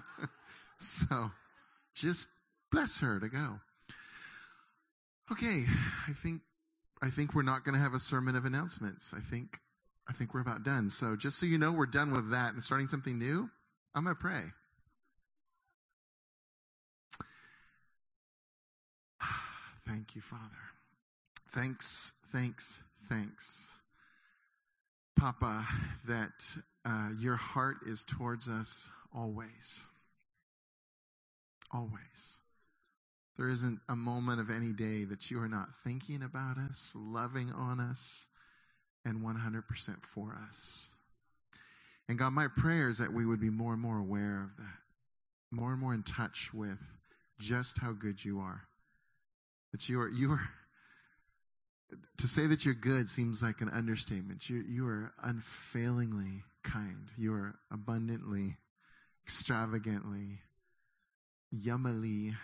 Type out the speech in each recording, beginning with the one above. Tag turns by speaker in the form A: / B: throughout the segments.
A: so just bless her to go. Okay, I think I think we're not going to have a sermon of announcements. I think I think we're about done. So just so you know, we're done with that and starting something new. I'm going to pray. Thank you, Father. Thanks, thanks, thanks, Papa, that uh, your heart is towards us always. Always. There isn't a moment of any day that you are not thinking about us, loving on us, and 100% for us. And God, my prayer is that we would be more and more aware of that, more and more in touch with just how good you are. That you are, you are, to say that you're good seems like an understatement. You, you are unfailingly kind. You are abundantly, extravagantly, yummily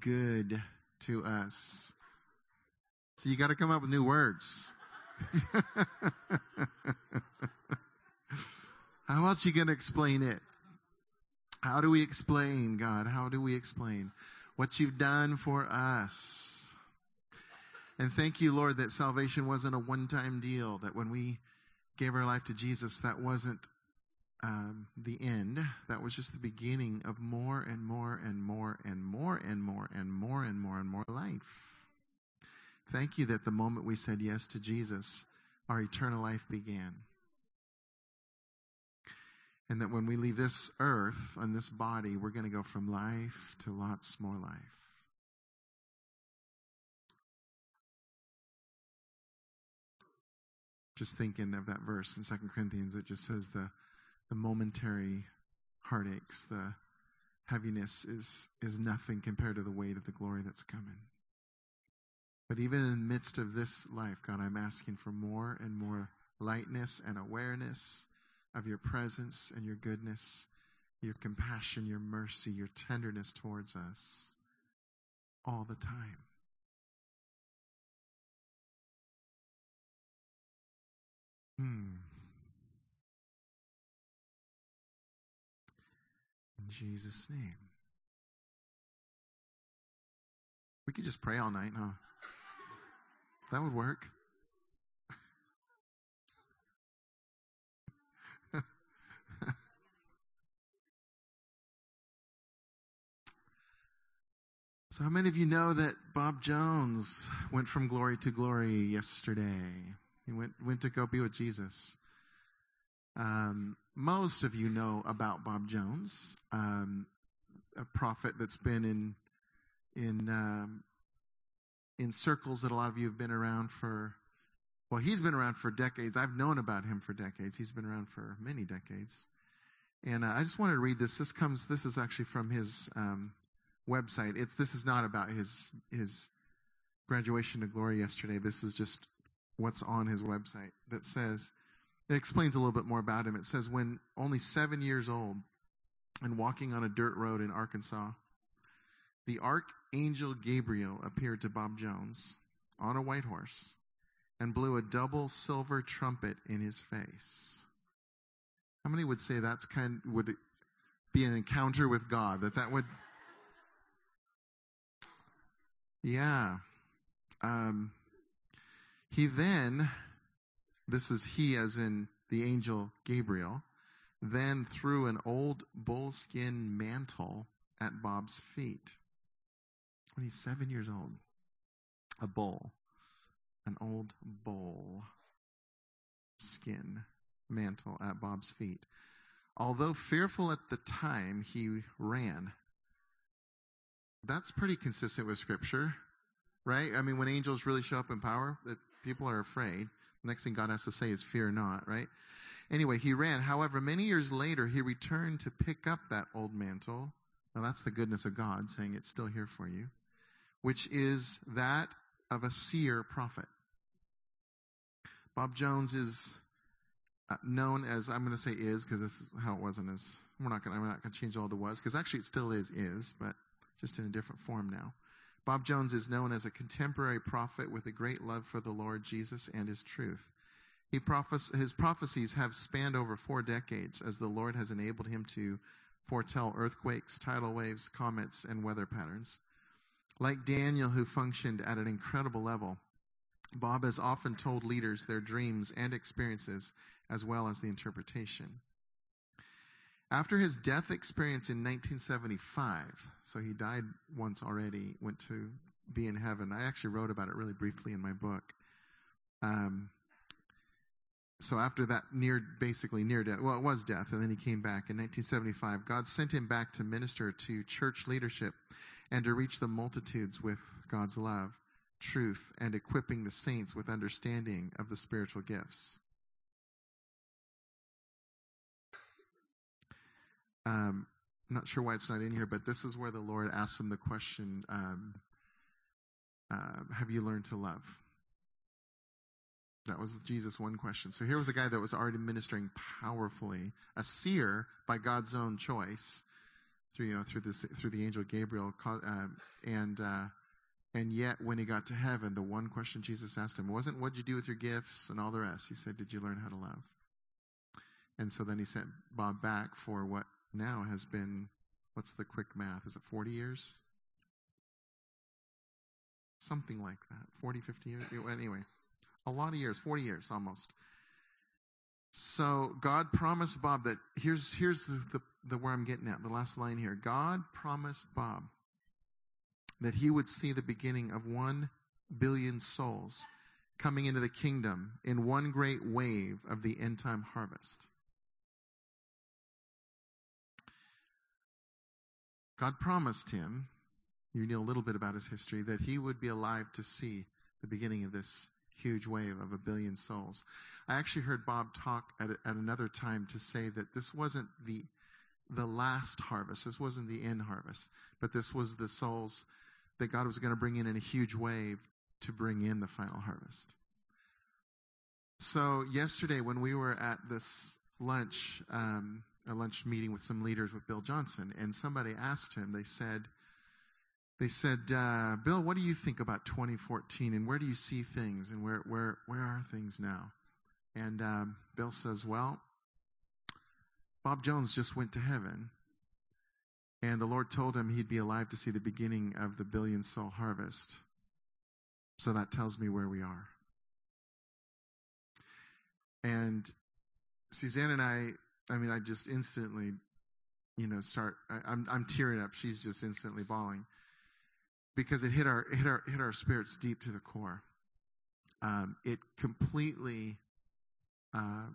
A: good to us. So you got to come up with new words. How else are you going to explain it? How do we explain, God? How do we explain what you've done for us? And thank you, Lord, that salvation wasn't a one time deal, that when we gave our life to Jesus, that wasn't um, the end. That was just the beginning of more and more and more and more and more and more and more and more life. Thank you that the moment we said yes to Jesus, our eternal life began. And that when we leave this earth and this body, we're going to go from life to lots more life. Just thinking of that verse in Second Corinthians, it just says the the momentary heartaches, the heaviness is, is nothing compared to the weight of the glory that's coming. But even in the midst of this life, God, I'm asking for more and more lightness and awareness of your presence and your goodness, your compassion, your mercy, your tenderness towards us all the time. Hmm. In Jesus' name. We could just pray all night, huh? That would work. so, how many of you know that Bob Jones went from glory to glory yesterday? He went, went to go be with Jesus. Um, most of you know about Bob Jones, um, a prophet that's been in in um, in circles that a lot of you have been around for. Well, he's been around for decades. I've known about him for decades. He's been around for many decades. And uh, I just wanted to read this. This comes. This is actually from his um, website. It's this is not about his his graduation to glory yesterday. This is just what's on his website that says it explains a little bit more about him. It says, when only seven years old and walking on a dirt road in Arkansas, the archangel Gabriel appeared to Bob Jones on a white horse and blew a double silver trumpet in his face. How many would say that's kind would be an encounter with God? That that would Yeah. Um, he then this is he as in the angel Gabriel, then threw an old bullskin mantle at Bob's feet. When he's seven years old, a bull, an old bull skin mantle at Bob's feet. Although fearful at the time, he ran. That's pretty consistent with Scripture, right? I mean, when angels really show up in power, that people are afraid. The Next thing God has to say is, Fear not, right? Anyway, he ran. However, many years later, he returned to pick up that old mantle. Now, that's the goodness of God saying it's still here for you, which is that of a seer prophet. Bob Jones is uh, known as, I'm going to say is, because this is how it wasn't as, we're not going to, I'm not going to change all to was, because actually it still is is, but just in a different form now. Bob Jones is known as a contemporary prophet with a great love for the Lord Jesus and his truth. He prophes- his prophecies have spanned over four decades as the Lord has enabled him to foretell earthquakes, tidal waves, comets, and weather patterns. Like Daniel, who functioned at an incredible level, Bob has often told leaders their dreams and experiences, as well as the interpretation. After his death experience in 1975, so he died once already, went to be in heaven. I actually wrote about it really briefly in my book. Um, so after that near, basically near death, well, it was death, and then he came back in 1975. God sent him back to minister to church leadership and to reach the multitudes with God's love, truth, and equipping the saints with understanding of the spiritual gifts. Um, I'm not sure why it's not in here, but this is where the Lord asks him the question um, uh, Have you learned to love? That was Jesus' one question. So here was a guy that was already ministering powerfully, a seer by God's own choice through you know through this through the angel Gabriel, uh, and uh, and yet when he got to heaven, the one question Jesus asked him wasn't "What'd you do with your gifts?" and all the rest. He said, "Did you learn how to love?" And so then he sent Bob back for what now has been what's the quick math? Is it 40 years? Something like that. 40, 50 years? Anyway, a lot of years, 40 years almost. So God promised Bob that here's here's the, the, the where I'm getting at, the last line here. God promised Bob that he would see the beginning of one billion souls coming into the kingdom in one great wave of the end time harvest. God promised him, you know a little bit about his history, that he would be alive to see the beginning of this huge wave of a billion souls. I actually heard Bob talk at, at another time to say that this wasn't the the last harvest. This wasn't the end harvest, but this was the souls that God was going to bring in in a huge wave to bring in the final harvest. So yesterday, when we were at this lunch, um, a lunch meeting with some leaders with Bill Johnson, and somebody asked him. They said, they said, uh, Bill, what do you think about 2014 and where do you see things and where, where, where are things now? And um, Bill says, well, Bob Jones just went to heaven and the Lord told him he'd be alive to see the beginning of the billion soul harvest. So that tells me where we are. And Suzanne and I, I mean, I just instantly, you know, start, I, I'm, I'm tearing up. She's just instantly bawling because it hit our hit our hit our spirits deep to the core. Um, it completely uh,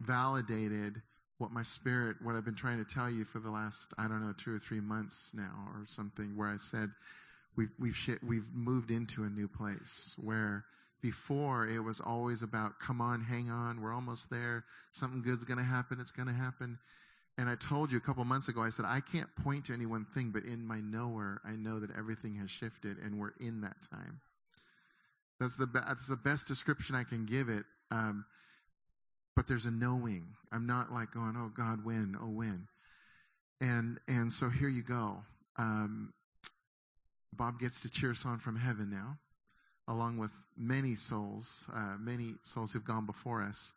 A: validated what my spirit, what I've been trying to tell you for the last I don't know two or three months now or something, where I said we've we've sh- we've moved into a new place where before it was always about come on, hang on, we're almost there, something good's going to happen, it's going to happen. And I told you a couple months ago, I said, I can't point to any one thing, but in my knower, I know that everything has shifted and we're in that time. That's the, be- that's the best description I can give it. Um, but there's a knowing. I'm not like going, oh God, when, oh when. And, and so here you go. Um, Bob gets to cheer us on from heaven now, along with many souls, uh, many souls who've gone before us.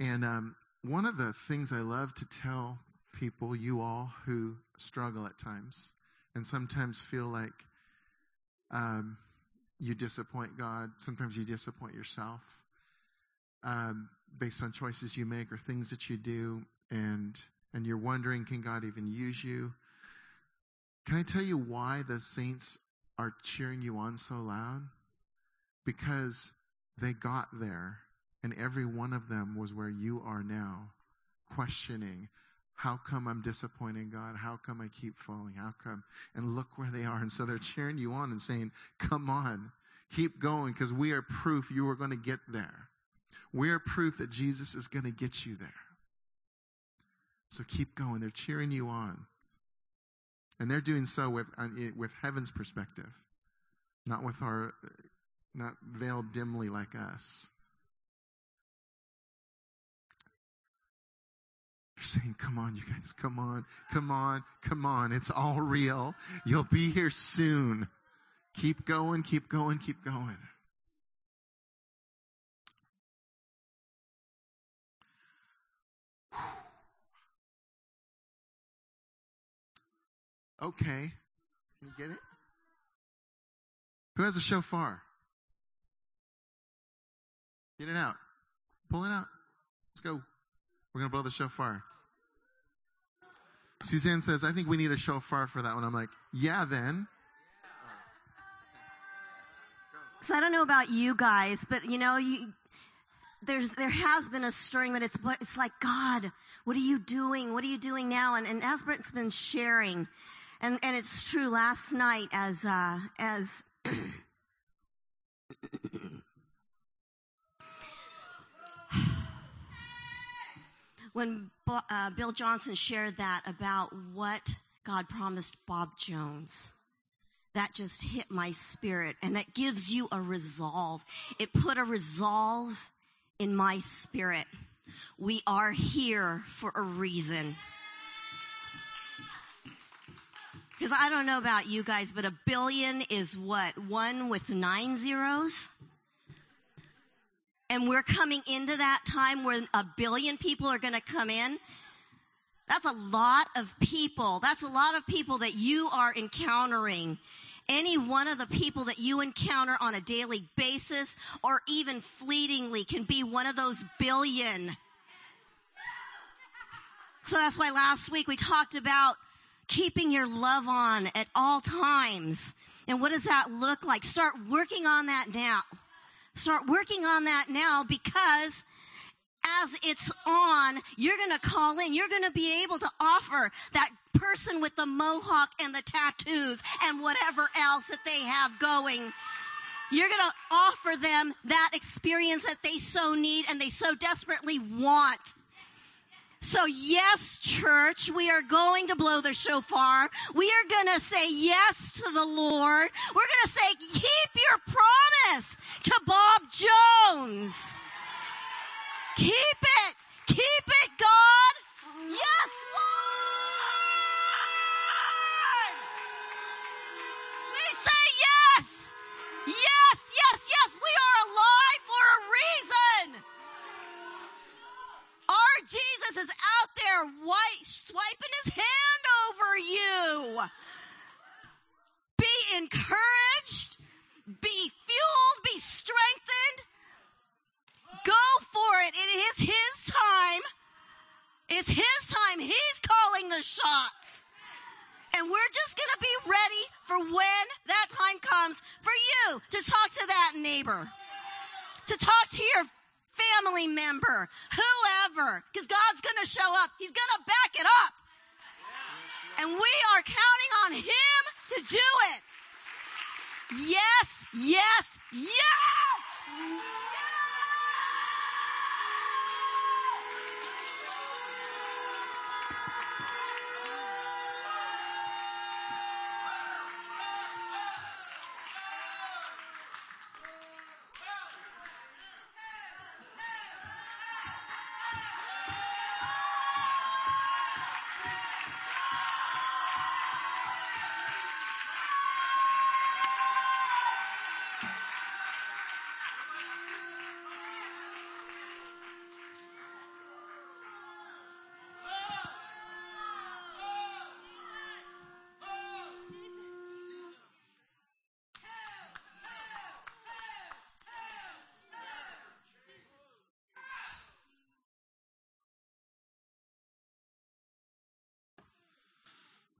A: And um, one of the things I love to tell people, you all who struggle at times and sometimes feel like um, you disappoint God, sometimes you disappoint yourself um, based on choices you make or things that you do, and and you're wondering, can God even use you? Can I tell you why the saints are cheering you on so loud? Because they got there and every one of them was where you are now, questioning, how come I'm disappointing God? How come I keep falling? How come? And look where they are. And so they're cheering you on and saying, come on, keep going because we are proof you are going to get there. We are proof that Jesus is going to get you there. So keep going. They're cheering you on. And they're doing so with, uh, with heaven's perspective, not with our, not veiled dimly like us. You're saying, come on, you guys, come on, come on, come on. It's all real. You'll be here soon. Keep going, keep going, keep going. Okay. Can you get it? Who has a shofar? Get it out. Pull it out. Let's go. We're going to blow the shofar. Suzanne says, I think we need a shofar for that one. I'm like, yeah, then.
B: So I don't know about you guys, but you know, you, there's, there has been a stirring, but it's, it's like, God, what are you doing? What are you doing now? And, and as Brent's been sharing, and, and it's true last night as, uh, as, when uh, Bill Johnson shared that about what God promised Bob Jones, that just hit my spirit and that gives you a resolve. It put a resolve in my spirit. We are here for a reason. Because I don't know about you guys, but a billion is what? One with nine zeros? And we're coming into that time where a billion people are going to come in. That's a lot of people. That's a lot of people that you are encountering. Any one of the people that you encounter on a daily basis or even fleetingly can be one of those billion. So that's why last week we talked about keeping your love on at all times. And what does that look like? Start working on that now. Start working on that now because as it's on, you're going to call in. You're going to be able to offer that person with the mohawk and the tattoos and whatever else that they have going. You're going to offer them that experience that they so need and they so desperately want. So yes, church, we are going to blow the shofar. We are going to say yes to the Lord. We're going to say, keep your promise to Bob Jones. Keep it. Keep it, God. Yes, Lord. We say yes. Yes, yes, yes. We are alive for a reason. Jesus is out there white, swiping his hand over you. Be encouraged. Be fueled. Be strengthened. Go for it. It is his time. It's his time. He's calling the shots. And we're just going to be ready for when that time comes for you to talk to that neighbor, to talk to your family member, whoever, because God's going to show up. He's going to back it up. And we are counting on him to do it. Yes, yes, yes!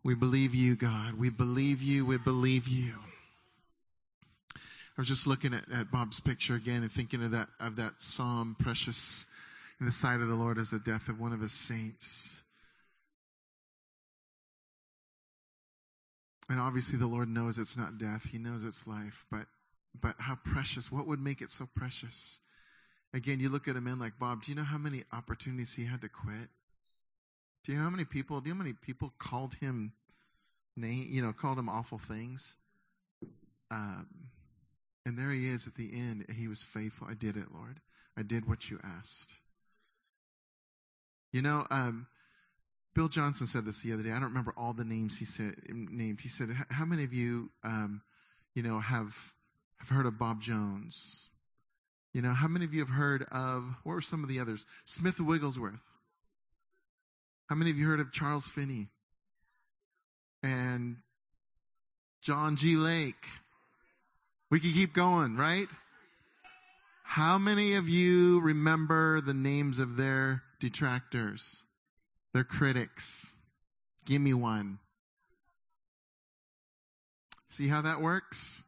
A: We believe you, God. We believe you. We believe you. I was just looking at, at Bob's picture again and thinking of that, of that psalm, precious in the sight of the Lord is the death of one of his saints. And obviously the Lord knows it's not death. He knows it's life, but, but how precious. What would make it so precious? Again, you look at a man like Bob. Do you know how many opportunities he had to quit? Do you know how many people? Do you know how many people called him name? You know, called him awful things. Um, and there he is at the end. He was faithful. I did it, Lord. I did what you asked. You know, um, Bill Johnson said this the other day. I don't remember all the names he said named. He said, "How many of you, um, you know, have have heard of Bob Jones? You know, how many of you have heard of what were some of the others? Smith Wigglesworth. How many of you heard of Charles Finney? and John G. Lake. We can keep going, right? How many of you remember the names of their detractors, their critics? Give me one. See how that works?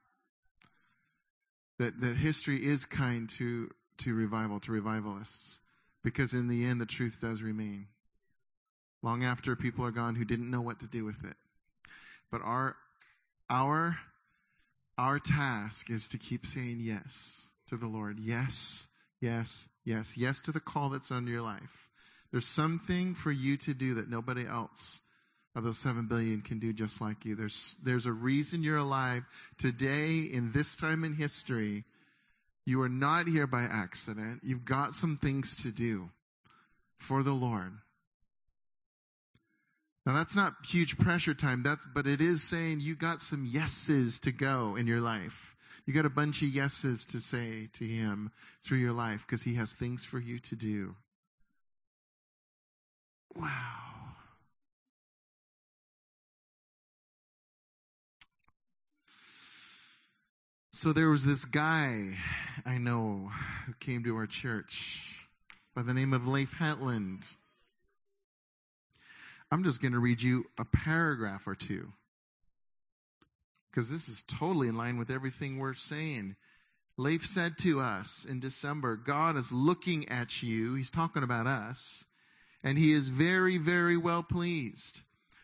A: That, that history is kind to, to revival, to revivalists. Because in the end, the truth does remain. Long after people are gone who didn't know what to do with it. But our, our, our task is to keep saying yes to the Lord. Yes, yes, yes, yes to the call that's on your life. There's something for you to do that nobody else of those seven billion can do just like you. There's, there's a reason you're alive today in this time in history. You are not here by accident. You've got some things to do for the Lord. Now that's not huge pressure time. That's, but it is saying you got some yeses to go in your life. You got a bunch of yeses to say to Him through your life because He has things for you to do. Wow. So there was this guy I know who came to our church by the name of Leif Hetland. I'm just going to read you a paragraph or two because this is totally in line with everything we're saying. Leif said to us in December, God is looking at you. He's talking about us and he is very, very well pleased.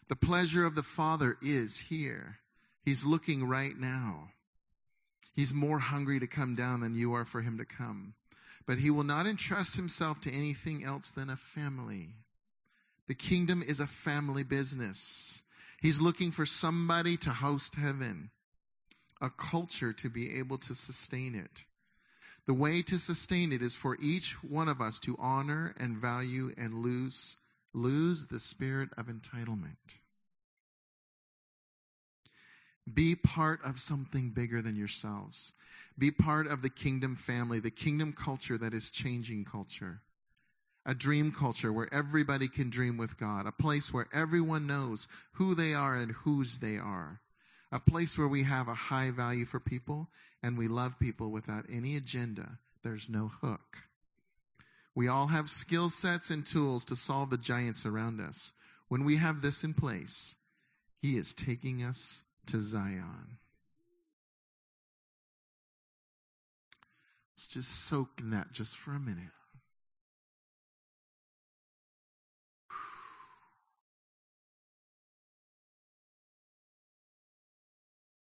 A: The pleasure of the Father is here. He's looking right now. He's more hungry to come down than you are for him to come. But he will not entrust himself to anything else than a family. The kingdom is a family business. He's looking for somebody to host heaven, a culture to be able to sustain it. The way to sustain it is for each one of us to honor and value and lose, lose the spirit of entitlement. Be part of something bigger than yourselves. Be part of the kingdom family, the kingdom culture that is changing culture a dream culture where everybody can dream with God, a place where everyone knows who they are and whose they are, a place where we have a high value for people and we love people without any agenda. There's no hook. We all have skill sets and tools to solve the giants around us. When we have this in place, He is taking us to Zion. Let's just soak in that just for a minute.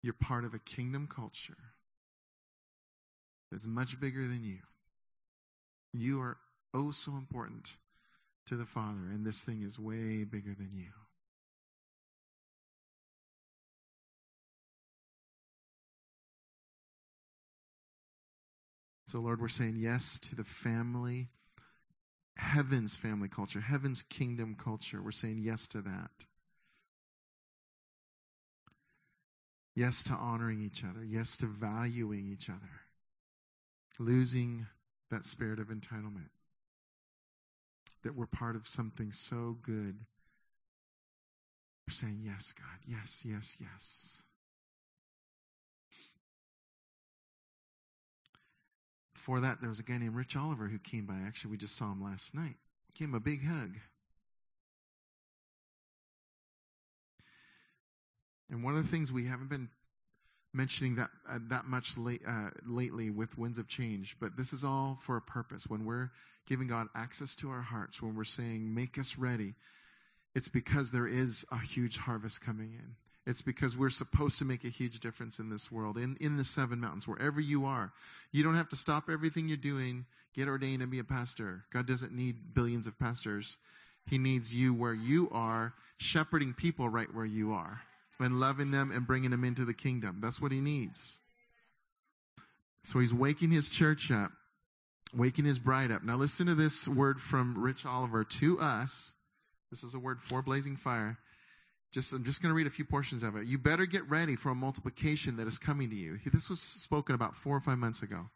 A: You're part of a kingdom culture that's much bigger than you. You are oh so important to the Father, and this thing is way bigger than you. So, Lord, we're saying yes to the family, heaven's family culture, heaven's kingdom culture. We're saying yes to that. Yes to honoring each other. Yes to valuing each other. Losing that spirit of entitlement. That we're part of something so good. We're saying, Yes, God. Yes, yes, yes. Before that, there was a guy named Rich Oliver who came by. Actually, we just saw him last night. Gave him a big hug. And one of the things we haven't been mentioning that uh, that much late, uh, lately with winds of change, but this is all for a purpose. When we're giving God access to our hearts, when we're saying, "Make us ready," it's because there is a huge harvest coming in. It's because we're supposed to make a huge difference in this world, in, in the seven mountains, wherever you are. You don't have to stop everything you're doing, get ordained, and be a pastor. God doesn't need billions of pastors. He needs you where you are, shepherding people right where you are and loving them and bringing them into the kingdom. That's what he needs. So he's waking his church up, waking his bride up. Now listen to this word from Rich Oliver to us. This is a word for blazing fire. Just, I'm just going to read a few portions of it. You better get ready for a multiplication that is coming to you. This was spoken about four or five months ago.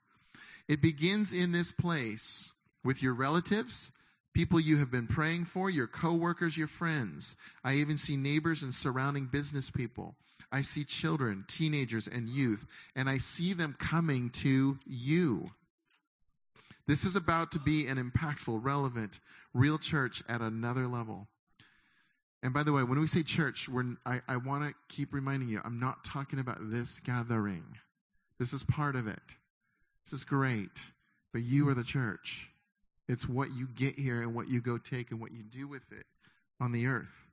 A: It begins in this place with your relatives, people you have been praying for, your coworkers, your friends. I even see neighbors and surrounding business people. I see children, teenagers, and youth, and I see them coming to you. This is about to be an impactful, relevant, real church at another level. And by the way, when we say church, I, I want to keep reminding you, I'm not talking about this gathering. This is part of it. This is great. But you are the church. It's what you get here and what you go take and what you do with it on the earth.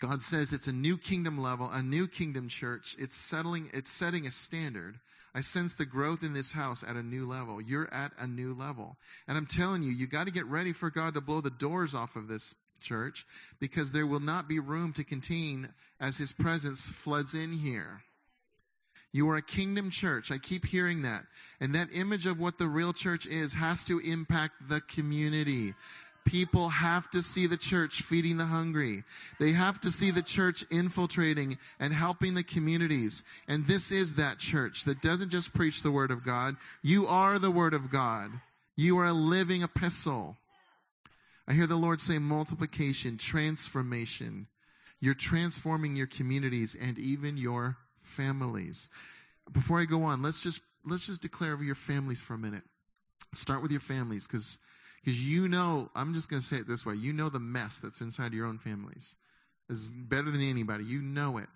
A: God says it's a new kingdom level, a new kingdom church. It's settling, it's setting a standard. I sense the growth in this house at a new level. You're at a new level. And I'm telling you, you got to get ready for God to blow the doors off of this church because there will not be room to contain as his presence floods in here. You are a kingdom church. I keep hearing that. And that image of what the real church is has to impact the community. People have to see the church feeding the hungry. They have to see the church infiltrating and helping the communities. And this is that church that doesn't just preach the word of God. You are the word of God. You are a living epistle. I hear the Lord say multiplication, transformation. You're transforming your communities and even your families. Before I go on, let's just let's just declare over your families for a minute. Start with your families because because you know, I'm just going to say it this way. You know the mess that's inside your own families. is better than anybody. You know it.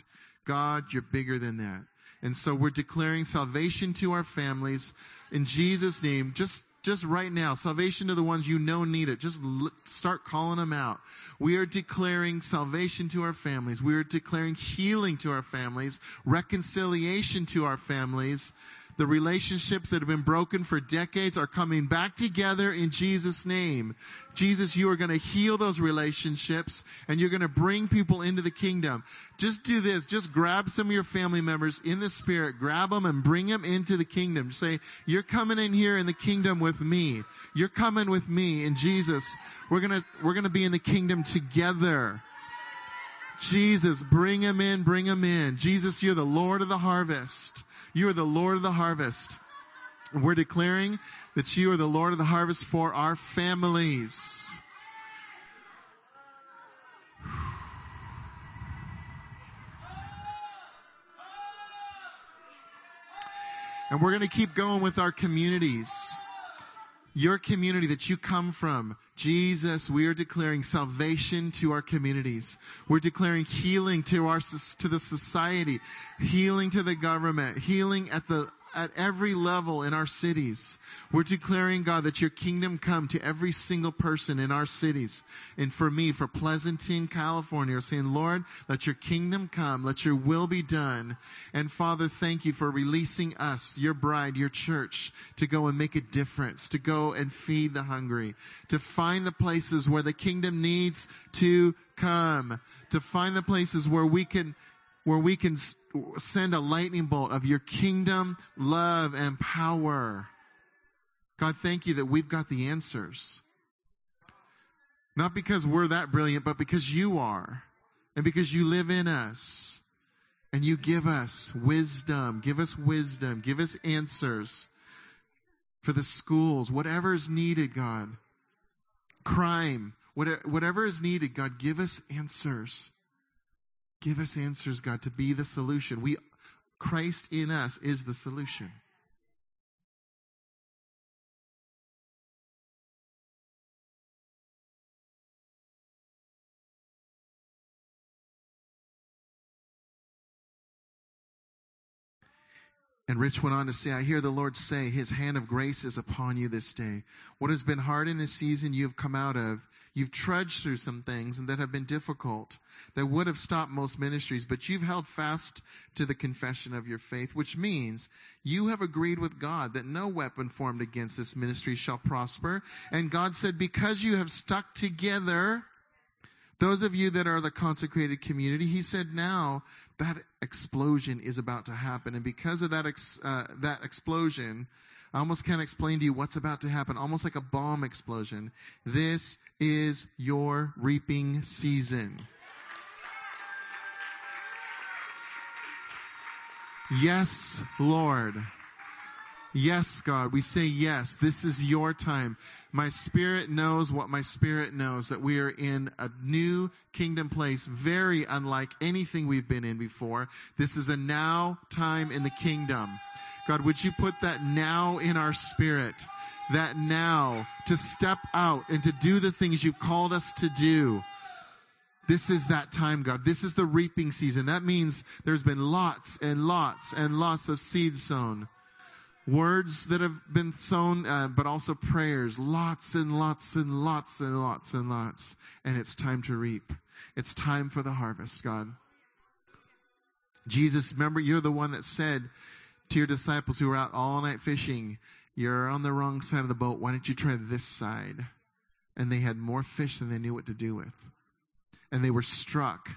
A: God, you're bigger than that. And so we're declaring salvation to our families in Jesus name. Just just right now, salvation to the ones you know need it. Just l- start calling them out. We are declaring salvation to our families. We are declaring healing to our families, reconciliation to our families. The relationships that have been broken for decades are coming back together in Jesus' name. Jesus, you are going to heal those relationships and you're going to bring people into the kingdom. Just do this. Just grab some of your family members in the spirit, grab them and bring them into the kingdom. Say, you're coming in here in the kingdom with me. You're coming with me in Jesus. We're going to, we're going to be in the kingdom together. Jesus, bring him in, bring him in. Jesus, you're the Lord of the harvest. You are the Lord of the harvest. We're declaring that you are the Lord of the harvest for our families. And we're going to keep going with our communities. Your community that you come from. Jesus, we are declaring salvation to our communities. We're declaring healing to our, to the society, healing to the government, healing at the at every level in our cities. We're declaring, God, that your kingdom come to every single person in our cities. And for me, for Pleasanton, California, we're saying, Lord, let your kingdom come. Let your will be done. And Father, thank you for releasing us, your bride, your church, to go and make a difference, to go and feed the hungry, to find the places where the kingdom needs to come, to find the places where we can where we can send a lightning bolt of your kingdom, love, and power. God, thank you that we've got the answers. Not because we're that brilliant, but because you are. And because you live in us. And you give us wisdom. Give us wisdom. Give us answers for the schools, whatever is needed, God. Crime, whatever is needed, God, give us answers. Give us answers, God, to be the solution. We, Christ in us is the solution. And Rich went on to say, I hear the Lord say, His hand of grace is upon you this day. What has been hard in this season you have come out of, You've trudged through some things and that have been difficult that would have stopped most ministries, but you've held fast to the confession of your faith, which means you have agreed with God that no weapon formed against this ministry shall prosper. And God said, because you have stuck together, those of you that are the consecrated community, he said now that explosion is about to happen. And because of that, ex, uh, that explosion, I almost can't explain to you what's about to happen, almost like a bomb explosion. This is your reaping season. Yes, Lord. Yes, God, we say yes. This is your time. My spirit knows what my spirit knows that we are in a new kingdom place, very unlike anything we've been in before. This is a now time in the kingdom. God, would you put that now in our spirit? That now to step out and to do the things you've called us to do. This is that time, God. This is the reaping season. That means there's been lots and lots and lots of seed sown words that have been sown, uh, but also prayers. Lots and lots and lots and lots and lots. And it's time to reap. It's time for the harvest, God. Jesus, remember, you're the one that said to your disciples who were out all night fishing, You're on the wrong side of the boat. Why don't you try this side? And they had more fish than they knew what to do with. And they were struck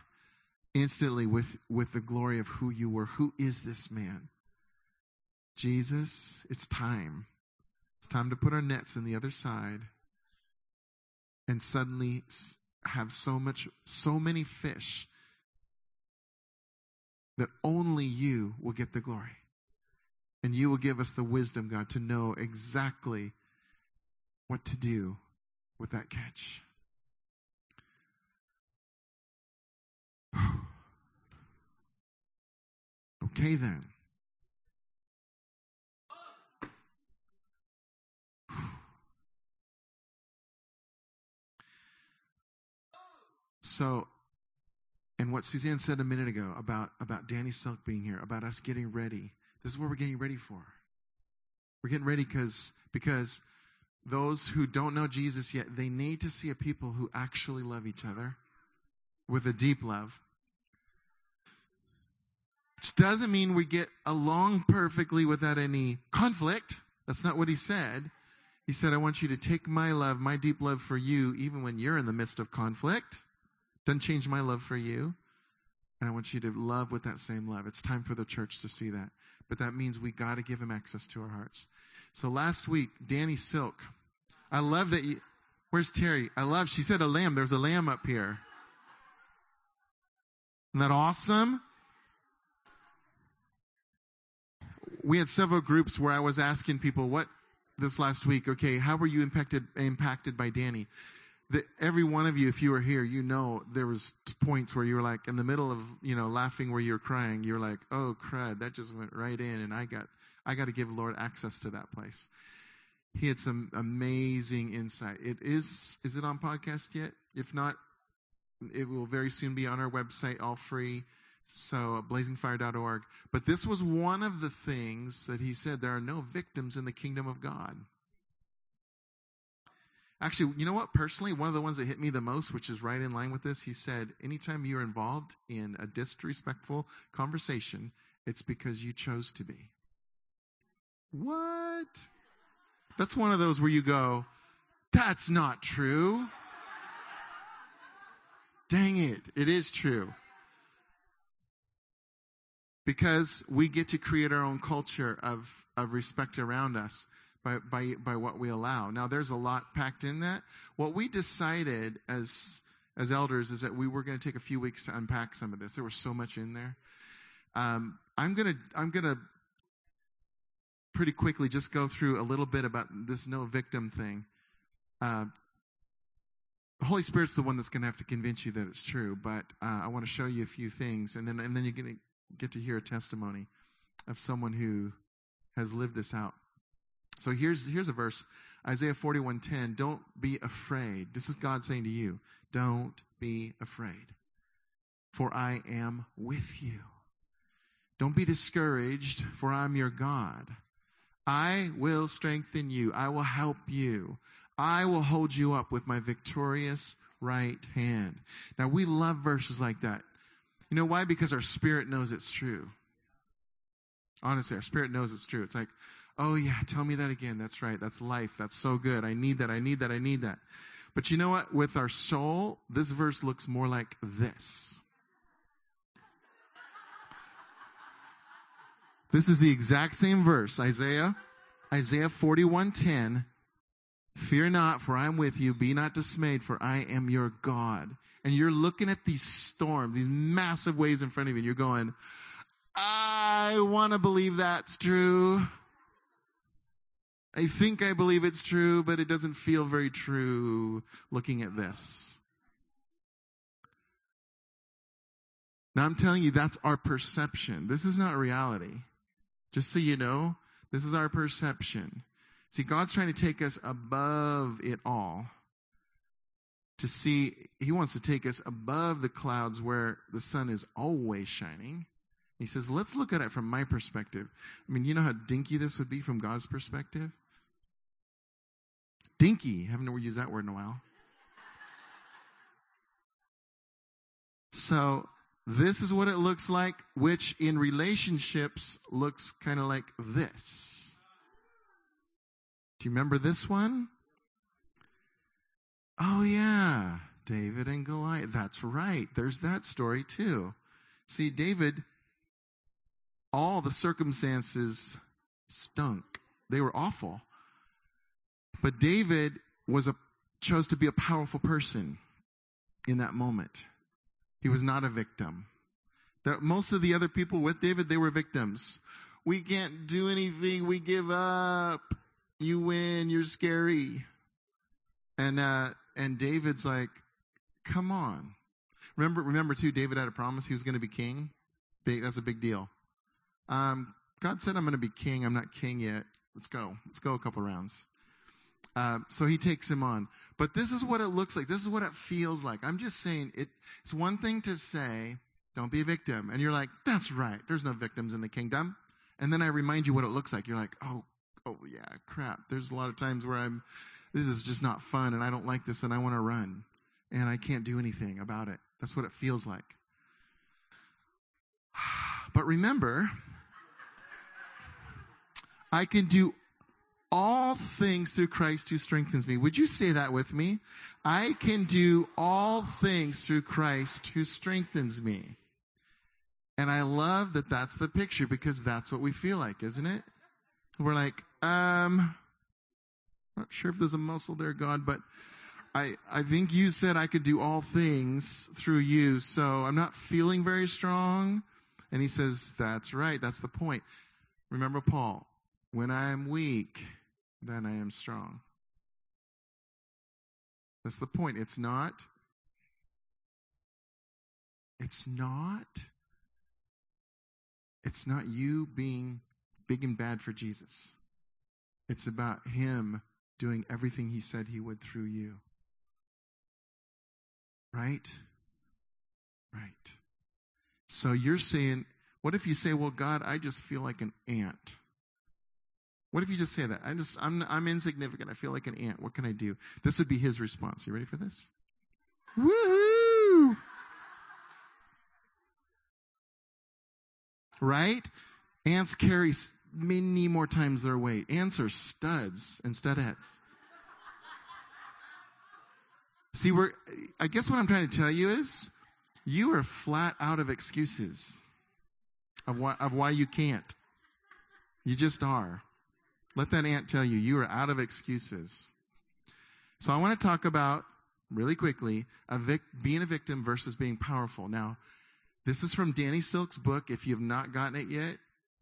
A: instantly with, with the glory of who you were. Who is this man? Jesus, it's time. It's time to put our nets in the other side and suddenly have so much, so many fish that only you will get the glory. And you will give us the wisdom, God, to know exactly what to do with that catch. okay, then. So, and what Suzanne said a minute ago about, about Danny Silk being here, about us getting ready, this is what we're getting ready for. We're getting ready because, because those who don't know Jesus yet, they need to see a people who actually love each other with a deep love. Which doesn't mean we get along perfectly without any conflict. That's not what he said. He said, I want you to take my love, my deep love for you, even when you're in the midst of conflict. Doesn't change my love for you. And I want you to love with that same love. It's time for the church to see that. But that means we got to give him access to our hearts. So last week, Danny Silk. I love that you, where's Terry? I love, she said a lamb. There's a lamb up here. Isn't that awesome? We had several groups where I was asking people what this last week, okay, how were you impacted, impacted by Danny? That every one of you, if you were here, you know there was points where you were like in the middle of you know laughing where you were crying. You're like, oh crud, that just went right in, and I got I got to give Lord access to that place. He had some amazing insight. It is is it on podcast yet? If not, it will very soon be on our website, all free. So uh, blazingfire.org. But this was one of the things that he said: there are no victims in the kingdom of God. Actually, you know what? Personally, one of the ones that hit me the most, which is right in line with this, he said, anytime you're involved in a disrespectful conversation, it's because you chose to be. What? That's one of those where you go, that's not true. Dang it, it is true. Because we get to create our own culture of, of respect around us by, by, by what we allow. Now, there's a lot packed in that. What we decided as, as elders is that we were going to take a few weeks to unpack some of this. There was so much in there. Um, I'm going to, I'm going to pretty quickly just go through a little bit about this no victim thing. Uh, the Holy Spirit's the one that's going to have to convince you that it's true, but uh, I want to show you a few things, and then and then you're going to get to hear a testimony of someone who has lived this out. So here's, here's a verse, Isaiah 41:10, don't be afraid. This is God saying to you, don't be afraid. For I am with you. Don't be discouraged, for I'm your God. I will strengthen you. I will help you. I will hold you up with my victorious right hand. Now we love verses like that. You know why? Because our spirit knows it's true. Honestly, our spirit knows it's true. It's like, Oh, yeah, tell me that again. That's right. That's life. That's so good. I need that. I need that. I need that. But you know what? With our soul, this verse looks more like this. This is the exact same verse, Isaiah, Isaiah 41:10. Fear not, for I am with you. Be not dismayed, for I am your God. And you're looking at these storms, these massive waves in front of you, and you're going, I want to believe that's true. I think I believe it's true, but it doesn't feel very true looking at this. Now I'm telling you, that's our perception. This is not reality. Just so you know, this is our perception. See, God's trying to take us above it all to see, He wants to take us above the clouds where the sun is always shining. He says, let's look at it from my perspective. I mean, you know how dinky this would be from God's perspective? Dinky. I Haven't used that word in a while. So, this is what it looks like, which in relationships looks kind of like this. Do you remember this one? Oh, yeah. David and Goliath. That's right. There's that story too. See, David, all the circumstances stunk. They were awful. But David was a, chose to be a powerful person in that moment. He was not a victim. There, most of the other people with David, they were victims. We can't do anything. We give up. You win. You're scary. And, uh, and David's like, come on. Remember, remember too, David had a promise he was going to be king. Big, that's a big deal. Um, God said, I'm going to be king. I'm not king yet. Let's go. Let's go a couple rounds. Uh, so he takes him on. But this is what it looks like. This is what it feels like. I'm just saying it, it's one thing to say, don't be a victim. And you're like, that's right. There's no victims in the kingdom. And then I remind you what it looks like. You're like, oh, oh yeah, crap. There's a lot of times where I'm, this is just not fun and I don't like this and I want to run and I can't do anything about it. That's what it feels like. But remember, I can do all things through Christ who strengthens me. Would you say that with me? I can do all things through Christ who strengthens me. And I love that that's the picture because that's what we feel like, isn't it? We're like, um, not sure if there's a muscle there, God, but I, I think you said I could do all things through you. So I'm not feeling very strong. And he says, that's right. That's the point. Remember Paul, when I am weak, then I am strong. That's the point. It's not, it's not, it's not you being big and bad for Jesus. It's about Him doing everything He said He would through you. Right? Right. So you're saying, what if you say, well, God, I just feel like an ant? What if you just say that? I just, I'm, I'm insignificant. I feel like an ant. What can I do? This would be his response. You ready for this? Woohoo! Right? Ants carry many more times their weight. Ants are studs and studettes. See, we're, I guess what I'm trying to tell you is you are flat out of excuses of why, of why you can't. You just are. Let that ant tell you, you are out of excuses. So I want to talk about, really quickly, a vic- being a victim versus being powerful. Now, this is from Danny Silk's book. If you have not gotten it yet,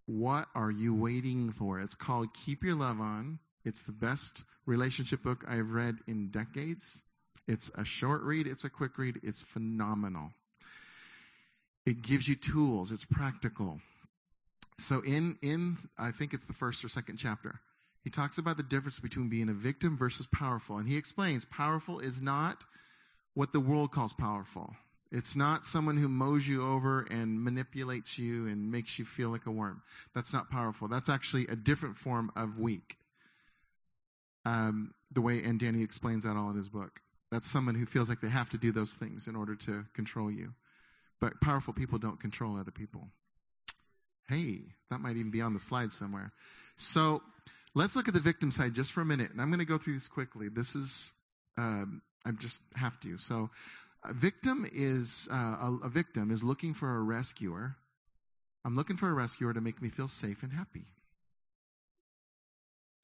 A: what are you waiting for? It's called Keep Your Love On. It's the best relationship book I've read in decades. It's a short read, it's a quick read, it's phenomenal. It gives you tools, it's practical. So in in I think it's the first or second chapter, he talks about the difference between being a victim versus powerful. And he explains powerful is not what the world calls powerful. It's not someone who mows you over and manipulates you and makes you feel like a worm. That's not powerful. That's actually a different form of weak. Um, the way, and Danny explains that all in his book. That's someone who feels like they have to do those things in order to control you. But powerful people don't control other people. Hey, that might even be on the slide somewhere. So let's look at the victim side just for a minute. And I'm going to go through this quickly. This is, um, I just have to. So a victim is, uh, a, a victim is looking for a rescuer. I'm looking for a rescuer to make me feel safe and happy.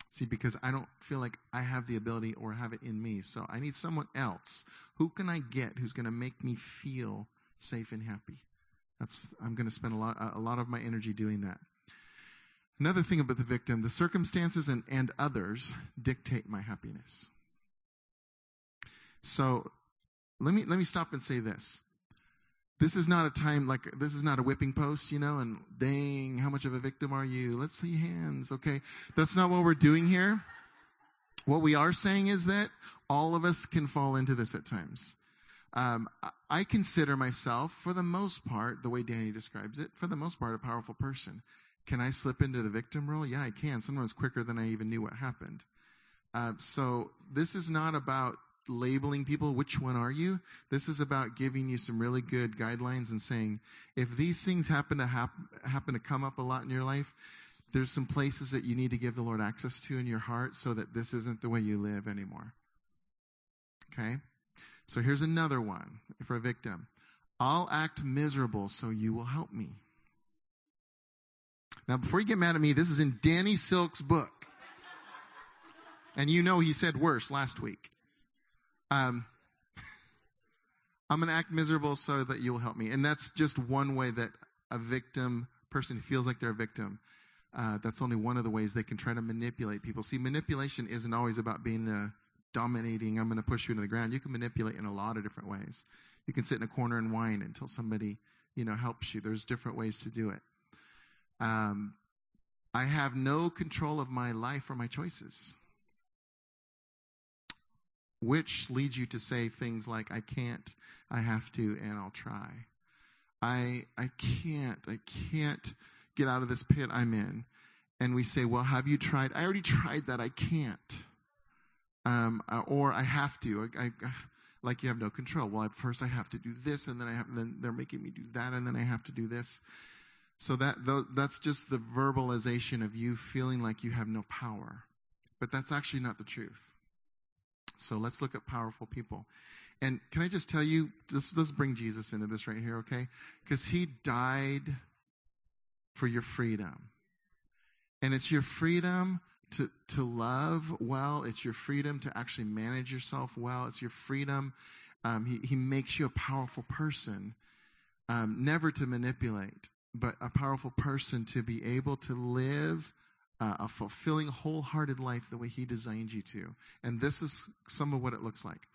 A: See, because I don't feel like I have the ability or have it in me. So I need someone else. Who can I get who's going to make me feel safe and happy? That's, I'm going to spend a lot, a lot of my energy doing that. Another thing about the victim the circumstances and, and others dictate my happiness. So let me, let me stop and say this. This is not a time like, this is not a whipping post, you know, and dang, how much of a victim are you? Let's see hands, okay? That's not what we're doing here. What we are saying is that all of us can fall into this at times. Um, I consider myself, for the most part, the way Danny describes it, for the most part, a powerful person. Can I slip into the victim role? Yeah, I can. Sometimes quicker than I even knew what happened. Uh, so this is not about labeling people. Which one are you? This is about giving you some really good guidelines and saying, if these things happen to hap- happen to come up a lot in your life, there's some places that you need to give the Lord access to in your heart so that this isn't the way you live anymore. Okay? So here's another one for a victim. I'll act miserable so you will help me. Now, before you get mad at me, this is in Danny Silk's book. And you know he said worse last week. Um, I'm going to act miserable so that you'll help me. And that's just one way that a victim person feels like they're a victim, uh, that's only one of the ways they can try to manipulate people. See, manipulation isn't always about being the dominating, I'm going to push you into the ground. You can manipulate in a lot of different ways. You can sit in a corner and whine until somebody, you know, helps you. There's different ways to do it. Um, I have no control of my life or my choices. Which leads you to say things like, I can't, I have to, and I'll try. I, I can't, I can't get out of this pit I'm in. And we say, well, have you tried? I already tried that. I can't um, uh, or I have to. I, I, like you have no control. Well, at first I have to do this, and then I have, then they're making me do that, and then I have to do this. So that that's just the verbalization of you feeling like you have no power, but that's actually not the truth. So let's look at powerful people. And can I just tell you, let's, let's bring Jesus into this right here, okay? Because he died for your freedom. And it's your freedom to, to love well. It's your freedom to actually manage yourself well. It's your freedom. Um, he, he makes you a powerful person, um, never to manipulate, but a powerful person to be able to live uh, a fulfilling, wholehearted life the way He designed you to. And this is some of what it looks like.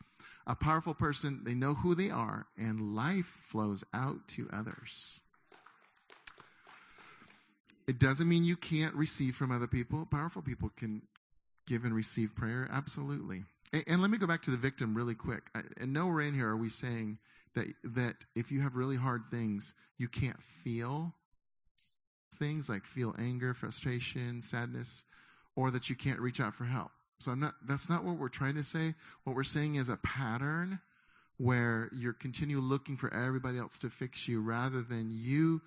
A: A powerful person, they know who they are, and life flows out to others. It doesn't mean you can't receive from other people. Powerful people can give and receive prayer, absolutely. And, and let me go back to the victim really quick. I, and nowhere in here are we saying that that if you have really hard things, you can't feel things like feel anger, frustration, sadness, or that you can't reach out for help. So I'm not. That's not what we're trying to say. What we're saying is a pattern where you're continue looking for everybody else to fix you rather than you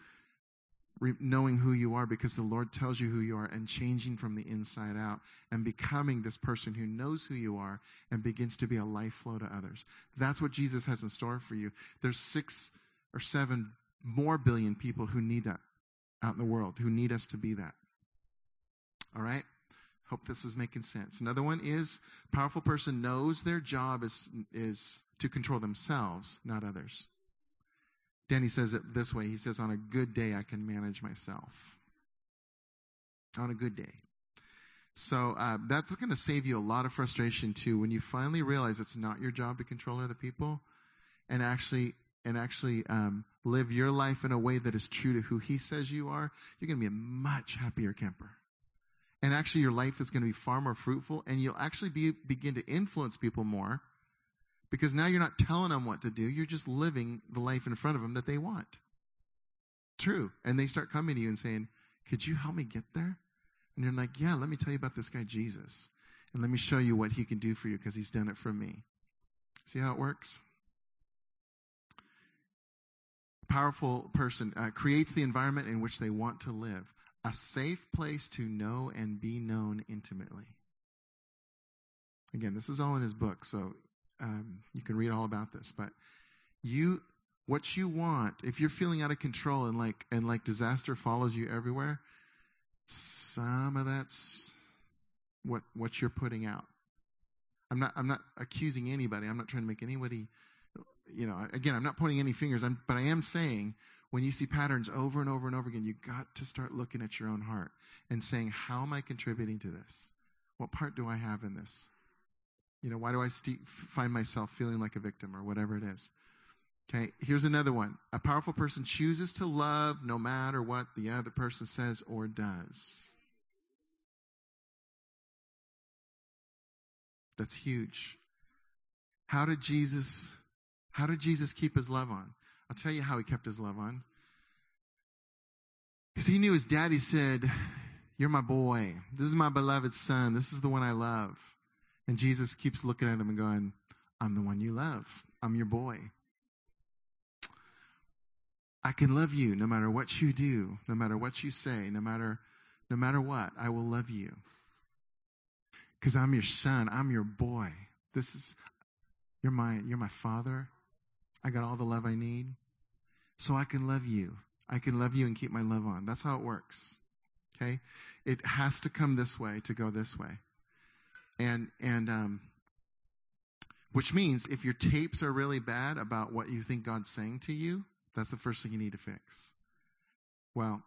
A: knowing who you are because the Lord tells you who you are and changing from the inside out and becoming this person who knows who you are and begins to be a life flow to others. That's what Jesus has in store for you. There's six or seven more billion people who need that out in the world, who need us to be that. All right? Hope this is making sense. Another one is powerful person knows their job is, is to control themselves, not others. Danny says it this way. He says, on a good day, I can manage myself. On a good day. So uh, that's going to save you a lot of frustration too when you finally realize it's not your job to control other people, and actually and actually um, live your life in a way that is true to who He says you are. You're going to be a much happier camper, and actually your life is going to be far more fruitful, and you'll actually be begin to influence people more because now you're not telling them what to do, you're just living the life in front of them that they want. True. And they start coming to you and saying, Could you help me get there? And you're like, Yeah, let me tell you about this guy, Jesus. And let me show you what he can do for you because he's done it for me. See how it works? Powerful person uh, creates the environment in which they want to live, a safe place to know and be known intimately. Again, this is all in his book, so um, you can read all about this, but you, what you want, if you're feeling out of control and like, and like disaster follows you everywhere, some of that's what, what you're putting out. I'm not, I'm not accusing anybody. I'm not trying to make anybody, you know, again, I'm not pointing any fingers, I'm, but I am saying when you see patterns over and over and over again, you got to start looking at your own heart and saying, How am I contributing to this? What part do I have in this? You know, why do I st- find myself feeling like a victim or whatever it is? Okay, here's another one. A powerful person chooses to love no matter what the other person says or does. That's huge. How did Jesus how did Jesus keep his love on? I'll tell you how he kept his love on. Because he knew his daddy said, You're my boy. This is my beloved son. This is the one I love. And Jesus keeps looking at him and going, I'm the one you love. I'm your boy. I can love you no matter what you do, no matter what you say, no matter no matter what. I will love you. Cuz I'm your son, I'm your boy. This is you're my you're my father. I got all the love I need. So I can love you. I can love you and keep my love on. That's how it works. Okay? It has to come this way to go this way. And and um which means if your tapes are really bad about what you think God's saying to you, that's the first thing you need to fix. Well,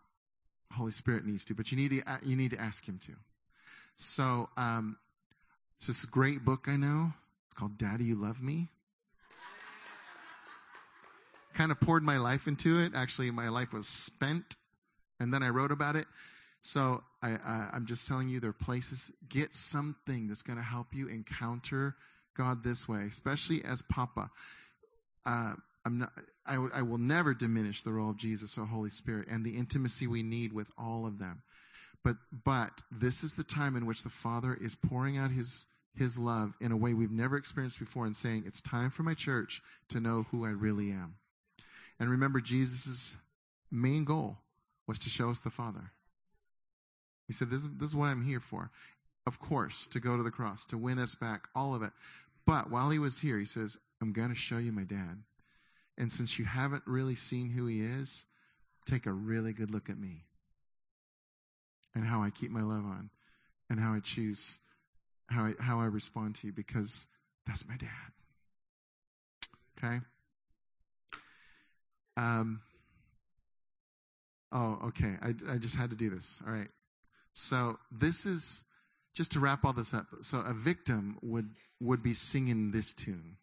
A: Holy Spirit needs to, but you need to you need to ask Him to. So, um, it's this great book I know. It's called "Daddy, You Love Me." Kind of poured my life into it. Actually, my life was spent, and then I wrote about it. So I, I, I'm just telling you, there are places. Get something that's going to help you encounter God this way, especially as Papa. Uh, I'm not, I, w- I will never diminish the role of Jesus or Holy Spirit and the intimacy we need with all of them. But, but this is the time in which the Father is pouring out his, his love in a way we've never experienced before and saying, it's time for my church to know who I really am. And remember, Jesus' main goal was to show us the Father. He said, this, this is what I'm here for. Of course, to go to the cross, to win us back, all of it. But while he was here, he says, I'm going to show you my dad. And since you haven't really seen who he is, take a really good look at me and how I keep my love on and how I choose, how I, how I respond to you because that's my dad. Okay? Um, oh, okay. I, I just had to do this. All right. So this is just to wrap all this up. So a victim would would be singing this tune.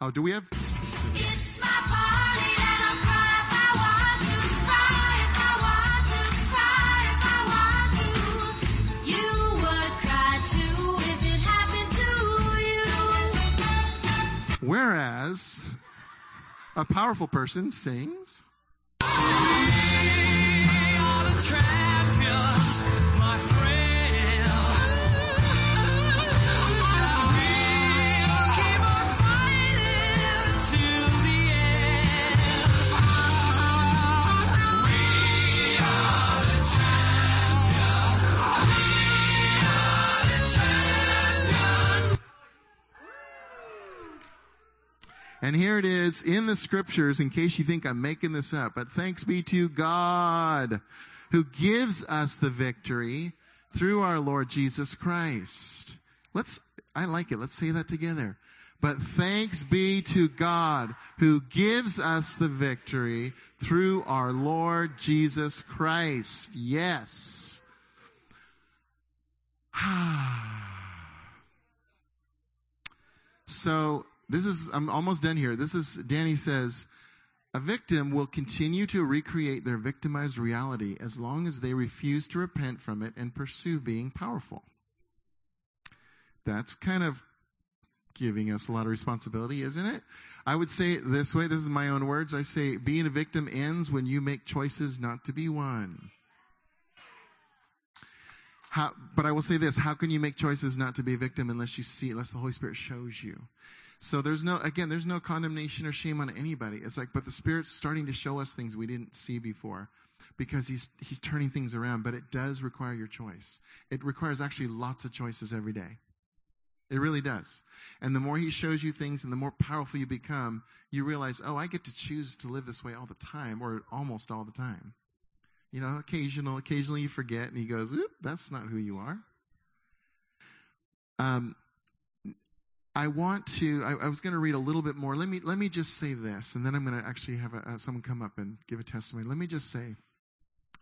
A: Oh, do we have?
C: It's my party and I'll cry if I want to. Cry if I want to. Cry if I want to. You would cry too if it happened to you.
A: Whereas a powerful person sings. And here it is in the scriptures, in case you think I'm making this up, but thanks be to God who gives us the victory through our Lord Jesus Christ. Let's, I like it. Let's say that together. But thanks be to God who gives us the victory through our Lord Jesus Christ. Yes. so this is, I'm almost done here. This is, Danny says, a victim will continue to recreate their victimized reality as long as they refuse to repent from it and pursue being powerful. That's kind of giving us a lot of responsibility, isn't it? I would say it this way. This is my own words. I say being a victim ends when you make choices not to be one. How, but I will say this, how can you make choices not to be a victim unless you see, unless the Holy Spirit shows you? So there's no, again, there's no condemnation or shame on anybody. It's like, but the Spirit's starting to show us things we didn't see before because He's, He's turning things around, but it does require your choice. It requires actually lots of choices every day. It really does. And the more He shows you things and the more powerful you become, you realize, oh, I get to choose to live this way all the time or almost all the time. You know, occasional, occasionally you forget and he goes, oop, that's not who you are. Um, I want to. I, I was going to read a little bit more. Let me let me just say this, and then I'm going to actually have a, someone come up and give a testimony. Let me just say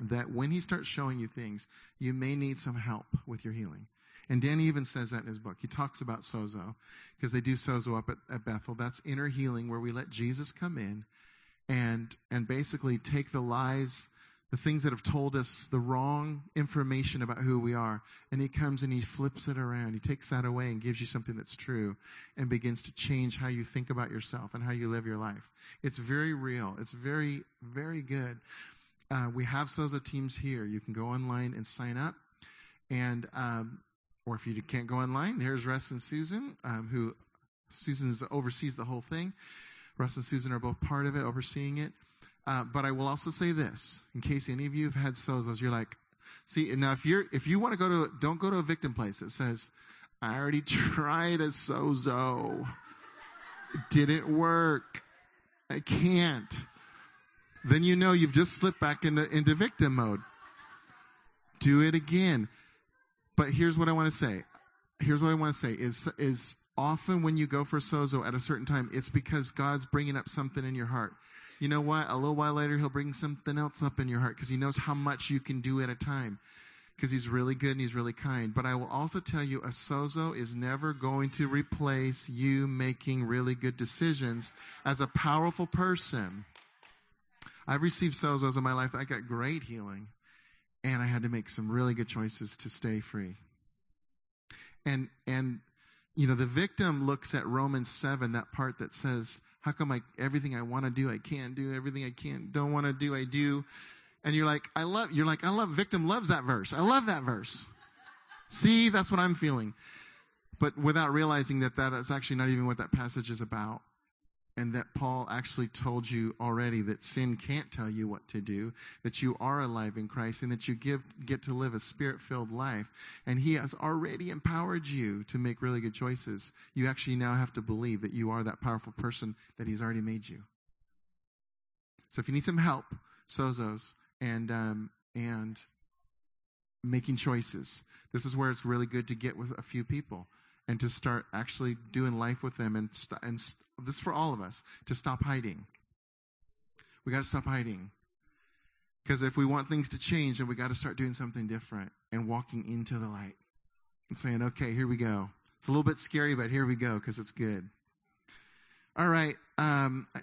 A: that when he starts showing you things, you may need some help with your healing. And Danny even says that in his book. He talks about sozo because they do sozo up at, at Bethel. That's inner healing where we let Jesus come in and and basically take the lies the things that have told us the wrong information about who we are. And he comes and he flips it around. He takes that away and gives you something that's true and begins to change how you think about yourself and how you live your life. It's very real. It's very, very good. Uh, we have Sozo teams here. You can go online and sign up. And, um, or if you can't go online, there's Russ and Susan, um, who Susan oversees the whole thing. Russ and Susan are both part of it, overseeing it. Uh, but I will also say this, in case any of you have had sozos, you're like, see, now if you're, if you want to go to, don't go to a victim place that says, I already tried a sozo. It didn't work. I can't. Then you know you've just slipped back into, into victim mode. Do it again. But here's what I want to say. Here's what I want to say is, is often when you go for sozo at a certain time, it's because God's bringing up something in your heart. You know what? A little while later, he'll bring something else up in your heart because he knows how much you can do at a time. Because he's really good and he's really kind. But I will also tell you, a sozo is never going to replace you making really good decisions as a powerful person. I've received sozos in my life. I got great healing. And I had to make some really good choices to stay free. And, and, you know, the victim looks at Romans 7, that part that says, how come I, everything I want to do, I can't do, everything I can't, don't want to do, I do. And you're like, I love, you're like, I love, victim loves that verse. I love that verse. See, that's what I'm feeling. But without realizing that that is actually not even what that passage is about. And that Paul actually told you already that sin can't tell you what to do, that you are alive in Christ, and that you give, get to live a spirit filled life. And he has already empowered you to make really good choices. You actually now have to believe that you are that powerful person that he's already made you. So if you need some help, Sozos, and, um, and making choices, this is where it's really good to get with a few people and to start actually doing life with them and, st- and st- this is for all of us to stop hiding. We got to stop hiding. Because if we want things to change then we got to start doing something different and walking into the light and saying okay here we go. It's a little bit scary but here we go because it's good. All right um, I,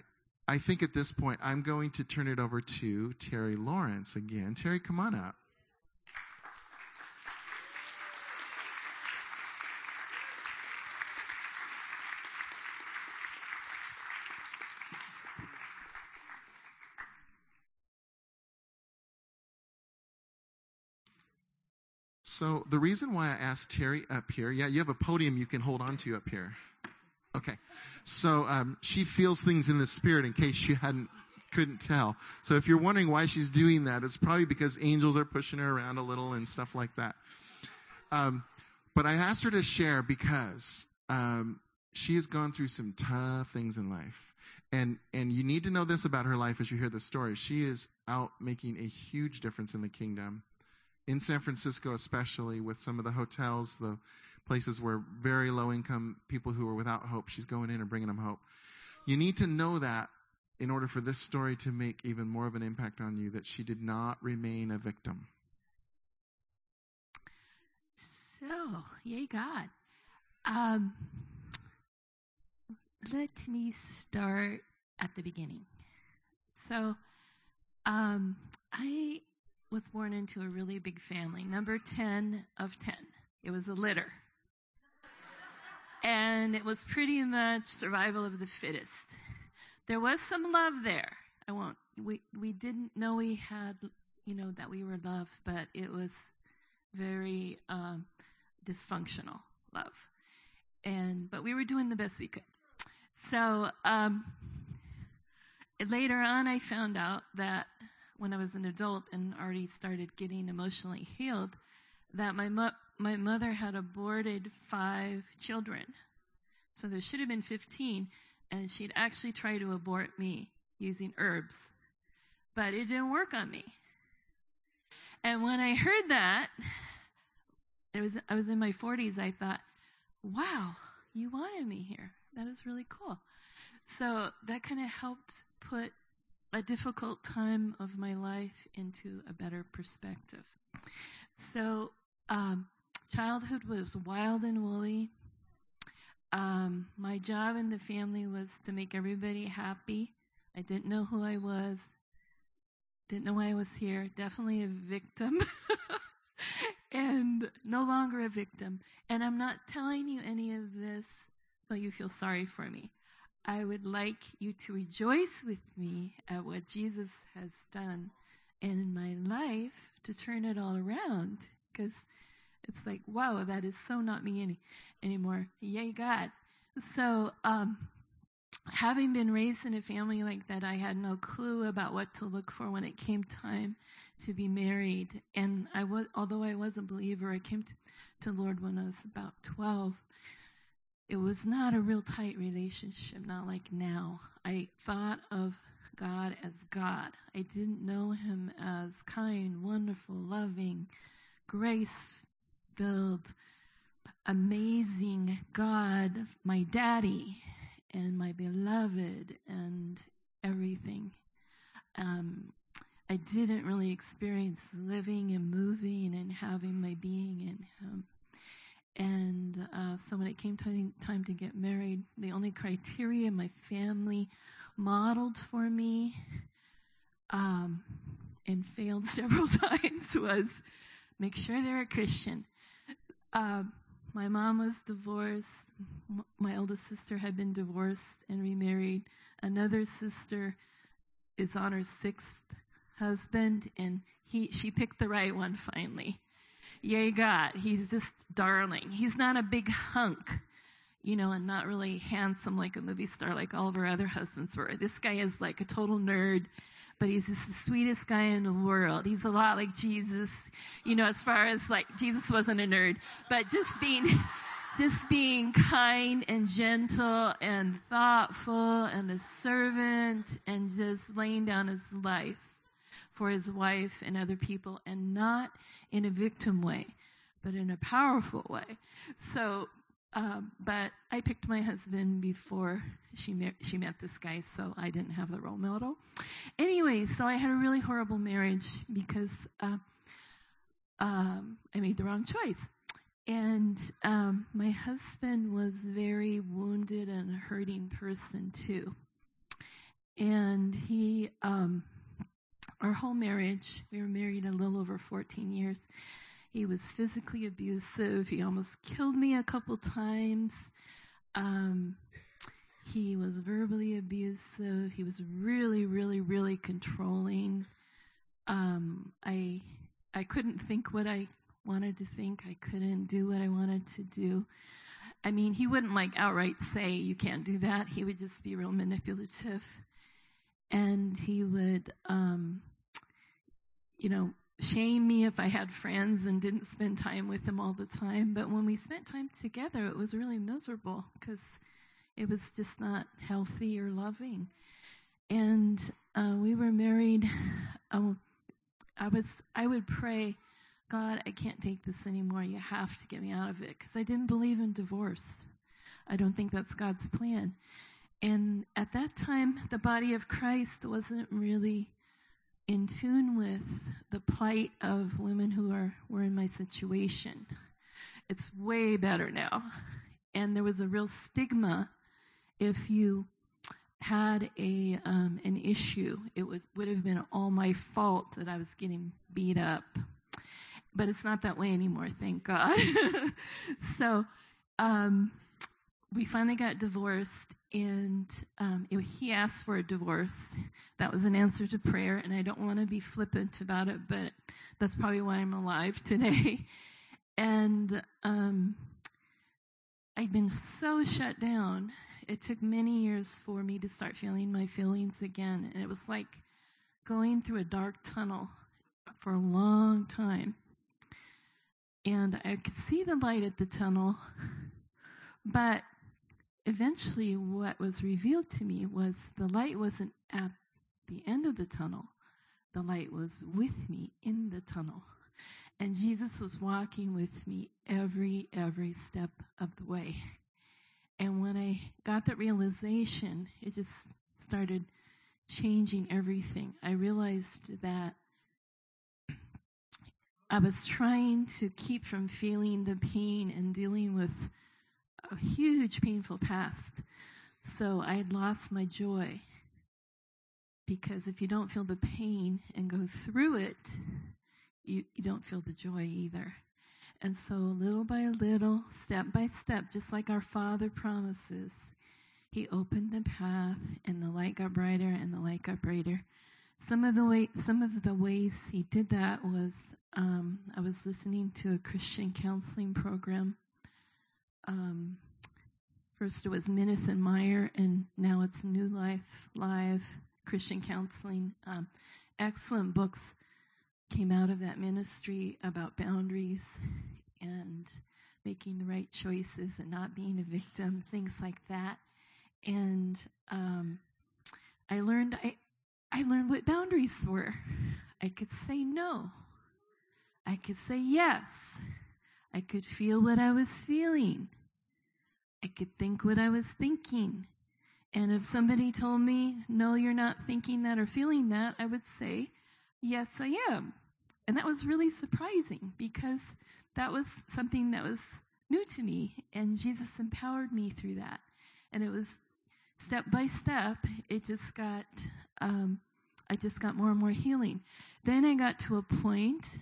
A: I think at this point i'm going to turn it over to terry lawrence again. Terry come on up So the reason why I asked Terry up here, yeah, you have a podium you can hold on to up here. Okay. So um, she feels things in the spirit in case you hadn't couldn't tell. So if you're wondering why she's doing that, it's probably because angels are pushing her around a little and stuff like that. Um, but I asked her to share because um, she has gone through some tough things in life. And, and you need to know this about her life as you hear the story. She is out making a huge difference in the kingdom in San Francisco, especially with some of the hotels, the places where very low income people who are without hope, she's going in and bringing them hope. You need to know that in order for this story to make even more of an impact on you, that she did not remain a victim.
D: So, yay, God. Um, let me start at the beginning. So, um, I was born into a really big family, number 10 of 10. It was a litter. and it was pretty much survival of the fittest. There was some love there. I won't, we, we didn't know we had, you know, that we were loved, but it was very um, dysfunctional love. And, but we were doing the best we could. So, um, later on, I found out that when I was an adult and already started getting emotionally healed, that my mo- my mother had aborted five children. So there should have been 15, and she'd actually tried to abort me using herbs. But it didn't work on me. And when I heard that, it was I was in my 40s, I thought, wow, you wanted me here. That is really cool. So that kind of helped put a difficult time of my life into a better perspective. So, um, childhood was wild and woolly. Um, my job in the family was to make everybody happy. I didn't know who I was, didn't know why I was here. Definitely a victim. and no longer a victim. And I'm not telling you any of this so you feel sorry for me. I would like you to rejoice with me at what Jesus has done in my life to turn it all around. Because it's like, wow, that is so not me any, anymore. Yay, God. So, um, having been raised in a family like that, I had no clue about what to look for when it came time to be married. And I was, although I was a believer, I came to, to Lord when I was about 12. It was not a real tight relationship, not like now. I thought of God as God. I didn't know him as kind, wonderful, loving, grace filled, amazing God, my daddy and my beloved and everything. Um, I didn't really experience living and moving and having my being in Him. And uh, so when it came time, to get married, the only criteria my family modeled for me um, and failed several times was make sure they're a Christian. Um, my mom was divorced. My oldest sister had been divorced and remarried. Another sister is on her sixth husband, and he she picked the right one finally. Yay, God! He's just darling. He's not a big hunk, you know, and not really handsome like a movie star like all of our other husbands were. This guy is like a total nerd, but he's just the sweetest guy in the world. He's a lot like Jesus, you know, as far as like Jesus wasn't a nerd, but just being. Just being kind and gentle and thoughtful and a servant and just laying down his life for his wife and other people and not in a victim way, but in a powerful way. So, um, but I picked my husband before she met, she met this guy, so I didn't have the role model. Anyway, so I had a really horrible marriage because uh, um, I made the wrong choice. And um, my husband was very wounded and hurting person too. And he, um, our whole marriage, we were married a little over 14 years. He was physically abusive. He almost killed me a couple times. Um, he was verbally abusive. He was really, really, really controlling. Um, I, I couldn't think what I wanted to think. I couldn't do what I wanted to do. I mean, he wouldn't like outright say, you can't do that. He would just be real manipulative. And he would, um, you know, shame me if I had friends and didn't spend time with him all the time. But when we spent time together, it was really miserable because it was just not healthy or loving. And uh, we were married. Um, I was. I would pray, God, I can't take this anymore. You have to get me out of it because I didn't believe in divorce. I don't think that's God's plan. And at that time, the body of Christ wasn't really in tune with the plight of women who are were in my situation. It's way better now. And there was a real stigma if you had a um, an issue. It was would have been all my fault that I was getting beat up. But it's not that way anymore, thank God. so um, we finally got divorced, and um, it- he asked for a divorce. That was an answer to prayer, and I don't want to be flippant about it, but that's probably why I'm alive today. And um, I'd been so shut down. It took many years for me to start feeling my feelings again, and it was like going through a dark tunnel for a long time. And I could see the light at the tunnel, but eventually what was revealed to me was the light wasn't at the end of the tunnel. The light was with me in the tunnel. And Jesus was walking with me every, every step of the way. And when I got that realization, it just started changing everything. I realized that I was trying to keep from feeling the pain and dealing with a huge painful past. So I had lost my joy. Because if you don't feel the pain and go through it, you, you don't feel the joy either. And so, little by little, step by step, just like our Father promises, He opened the path, and the light got brighter, and the light got brighter. Some of the way, some of the ways He did that was, um, I was listening to a Christian counseling program. Um, first, it was Minirth and Meier, and now it's New Life Live Christian Counseling. Um, excellent books came out of that ministry about boundaries and making the right choices and not being a victim, things like that. And um, I learned I I learned what boundaries were. I could say no. I could say yes. I could feel what I was feeling. I could think what I was thinking. And if somebody told me, no, you're not thinking that or feeling that, I would say, yes, I am. And that was really surprising because that was something that was new to me. And Jesus empowered me through that. And it was step by step, it just got, um, I just got more and more healing. Then I got to a point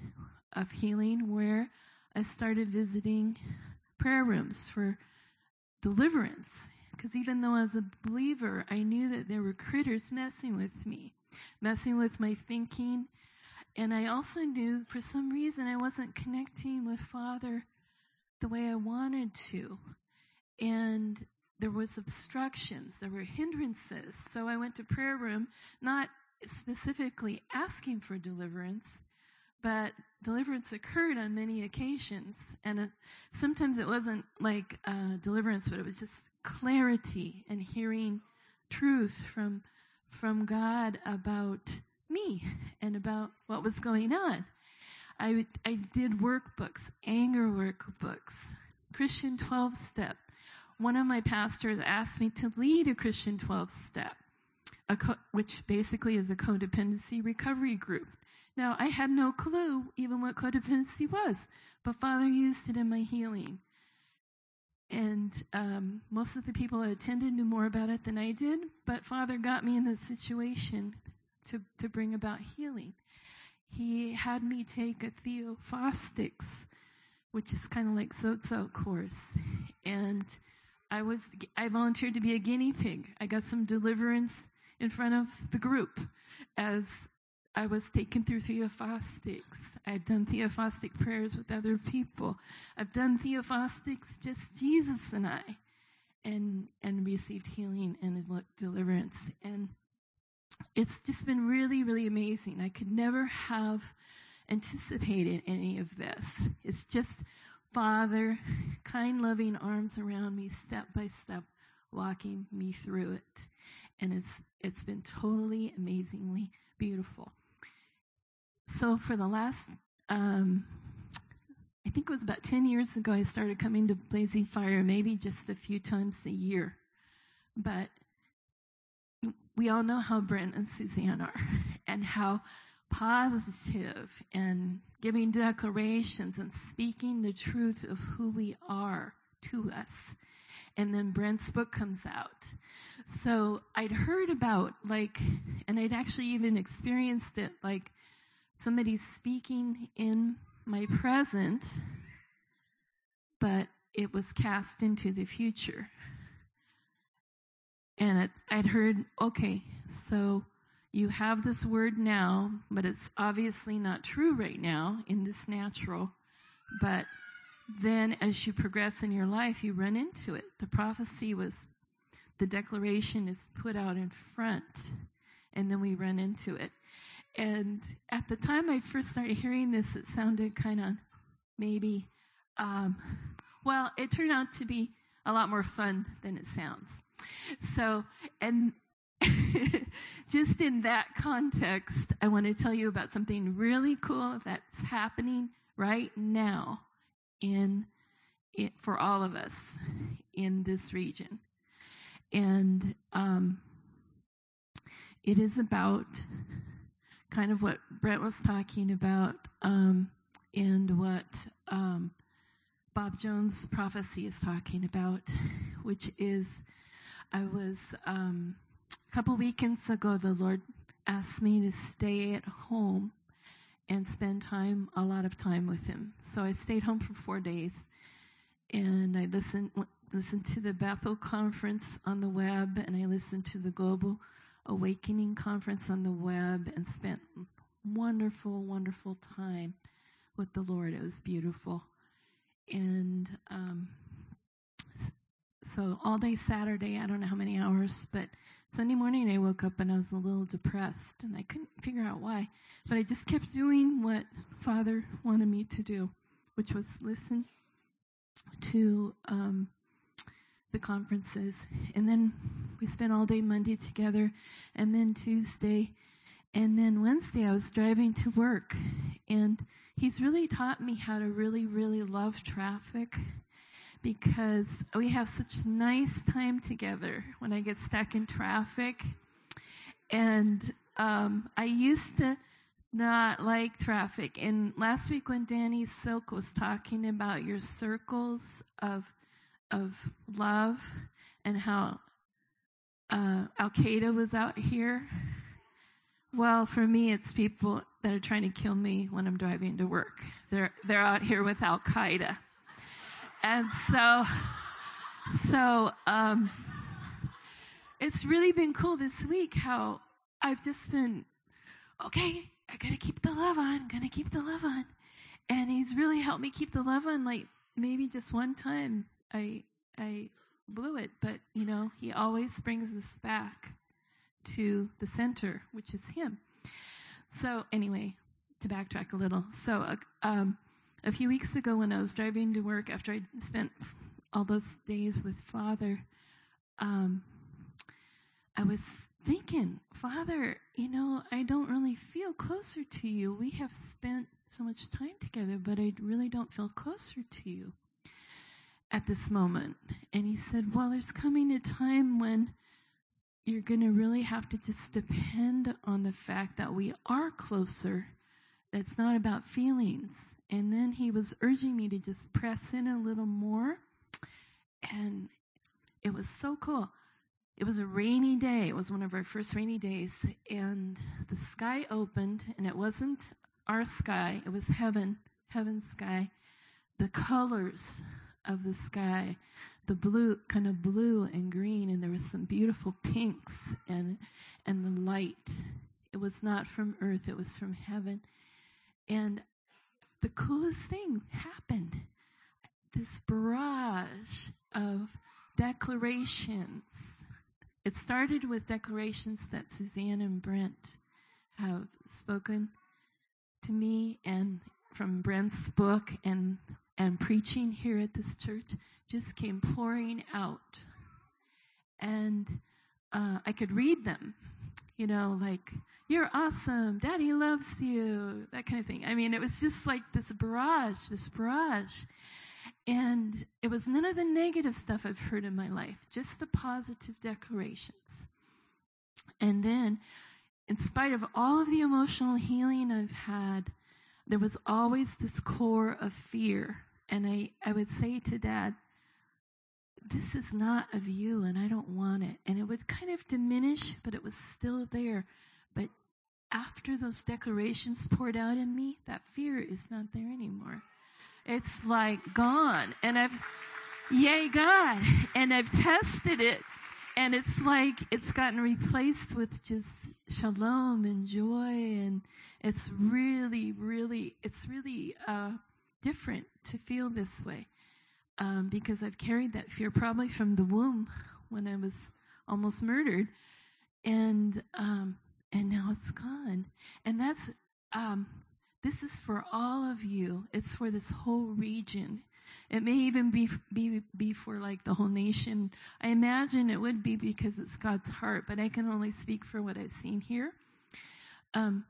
D: of healing where I started visiting prayer rooms for deliverance. Because even though as a believer, I knew that there were critters messing with me, messing with my thinking. And I also knew for some reason I wasn't connecting with Father the way I wanted to. And there was obstructions, there were hindrances. So I went to prayer room, not specifically asking for deliverance, but deliverance occurred on many occasions. And uh, sometimes it wasn't like uh, deliverance, but it was just clarity and hearing truth from from God about me and about what was going on. I I did workbooks, anger workbooks, Christian 12 step. One of my pastors asked me to lead a Christian 12 step, a co- which basically is a codependency recovery group. Now, I had no clue even what codependency was, but Father used it in my healing. And um, most of the people that attended knew more about it than I did, but Father got me in this situation to, to bring about healing. He had me take a Theophostics, which is kind of like Sozo course. And I was, I volunteered to be a guinea pig. I got some deliverance in front of the group as I was taken through Theophostics. I've done Theophostic prayers with other people. I've done Theophostics, just Jesus and I, and, and received healing and deliverance. And it's just been really, really amazing. I could never have anticipated any of this. It's just Father, kind, loving arms around me, step by step, walking me through it. And it's, it's been totally, amazingly beautiful. So for the last, um, I think it was about 10 years ago, I started coming to Blazing Fire, maybe just a few times a year. But we all know how Brent and Suzanne are and how positive and giving declarations and speaking the truth of who we are to us. And then Brent's book comes out. So I'd heard about like, and I'd actually even experienced it like somebody speaking in my present, but it was cast into the future. And it, I'd heard, okay, so you have this word now, but it's obviously not true right now in this natural. But then as you progress in your life, you run into it. The prophecy was, the declaration is put out in front, and then we run into it. And at the time I first started hearing this, it sounded kind of maybe, um, well, it turned out to be a lot more fun than it sounds. So, and just in that context, I want to tell you about something really cool that's happening right now in it, for all of us in this region. And um, it is about kind of what Brent was talking about um, and what um, Bob Jones' prophecy is talking about, which is I was um, a couple weekends ago, the Lord asked me to stay at home and spend time, a lot of time with Him. So I stayed home for four days and I listened listened to the Bethel conference on the web, and I listened to the Global Awakening conference on the web, and spent wonderful, wonderful time with the Lord. It was beautiful, and um, so all day Saturday, I don't know how many hours, but Sunday morning I woke up and I was a little depressed, and I couldn't figure out why, but I just kept doing what Father wanted me to do, which was listen to um, the conferences. And then we spent all day Monday together, and then Tuesday. And then Wednesday, I was driving to work. And he's really taught me how to really, really love traffic because we have such nice time together when I get stuck in traffic. And um, I used to not like traffic. And last week when Danny Silk was talking about your circles of of love and how uh, Al Qaeda was out here. Well, for me, it's people that are trying to kill me when I'm driving to work. They're they're out here with Al Qaeda, and so so um, it's really been cool this week how I've just been okay. I gotta keep the love on. Gonna keep the love on, and he's really helped me keep the love on. Like maybe just one time I I blew it, but you know he always brings us back to the center, which is him. So anyway, to backtrack a little, so uh, um, a few weeks ago when I was driving to work after I spent all those days with Father, um, I was thinking, Father, you know, I don't really feel closer to you. We have spent so much time together, but I really don't feel closer to you at this moment. And he said, Well, there's coming a time when you're going to really have to just depend on the fact that we are closer. That's not about feelings. And then he was urging me to just press in a little more. And it was so cool. It was a rainy day. It was one of our first rainy days. And the sky opened, and it wasn't our sky, it was heaven, heaven's sky. The colors of the sky, the blue, kind of blue and green, and there was some beautiful pinks and, and the light. It was not from earth, it was from heaven. And the coolest thing happened this barrage of declarations. It started with declarations that Suzanne and Brent have spoken to me and from Brent's book and and preaching here at this church just came pouring out. And uh, I could read them, you know, like, you're awesome, daddy loves you, that kind of thing. I mean, it was just like this barrage, this barrage. And it was none of the negative stuff I've heard in my life, just the positive declarations. And then, in spite of all of the emotional healing I've had, there was always this core of fear. And I, I would say to dad, this is not of you and I don't want it. And it would kind of diminish, but it was still there. But after those declarations poured out in me, that fear is not there anymore. It's like gone. And I've, yay God. And I've tested it. And it's like it's gotten replaced with just shalom and joy. And it's really, really, it's really uh, different to feel this way um, because I've carried that fear probably from the womb when I was almost murdered, and um, and now it's gone. And that's um, this is for all of you. It's for this whole region. It may even be be be for like the whole nation. I imagine it would be because it's God's heart, but I can only speak for what I've seen here. Um,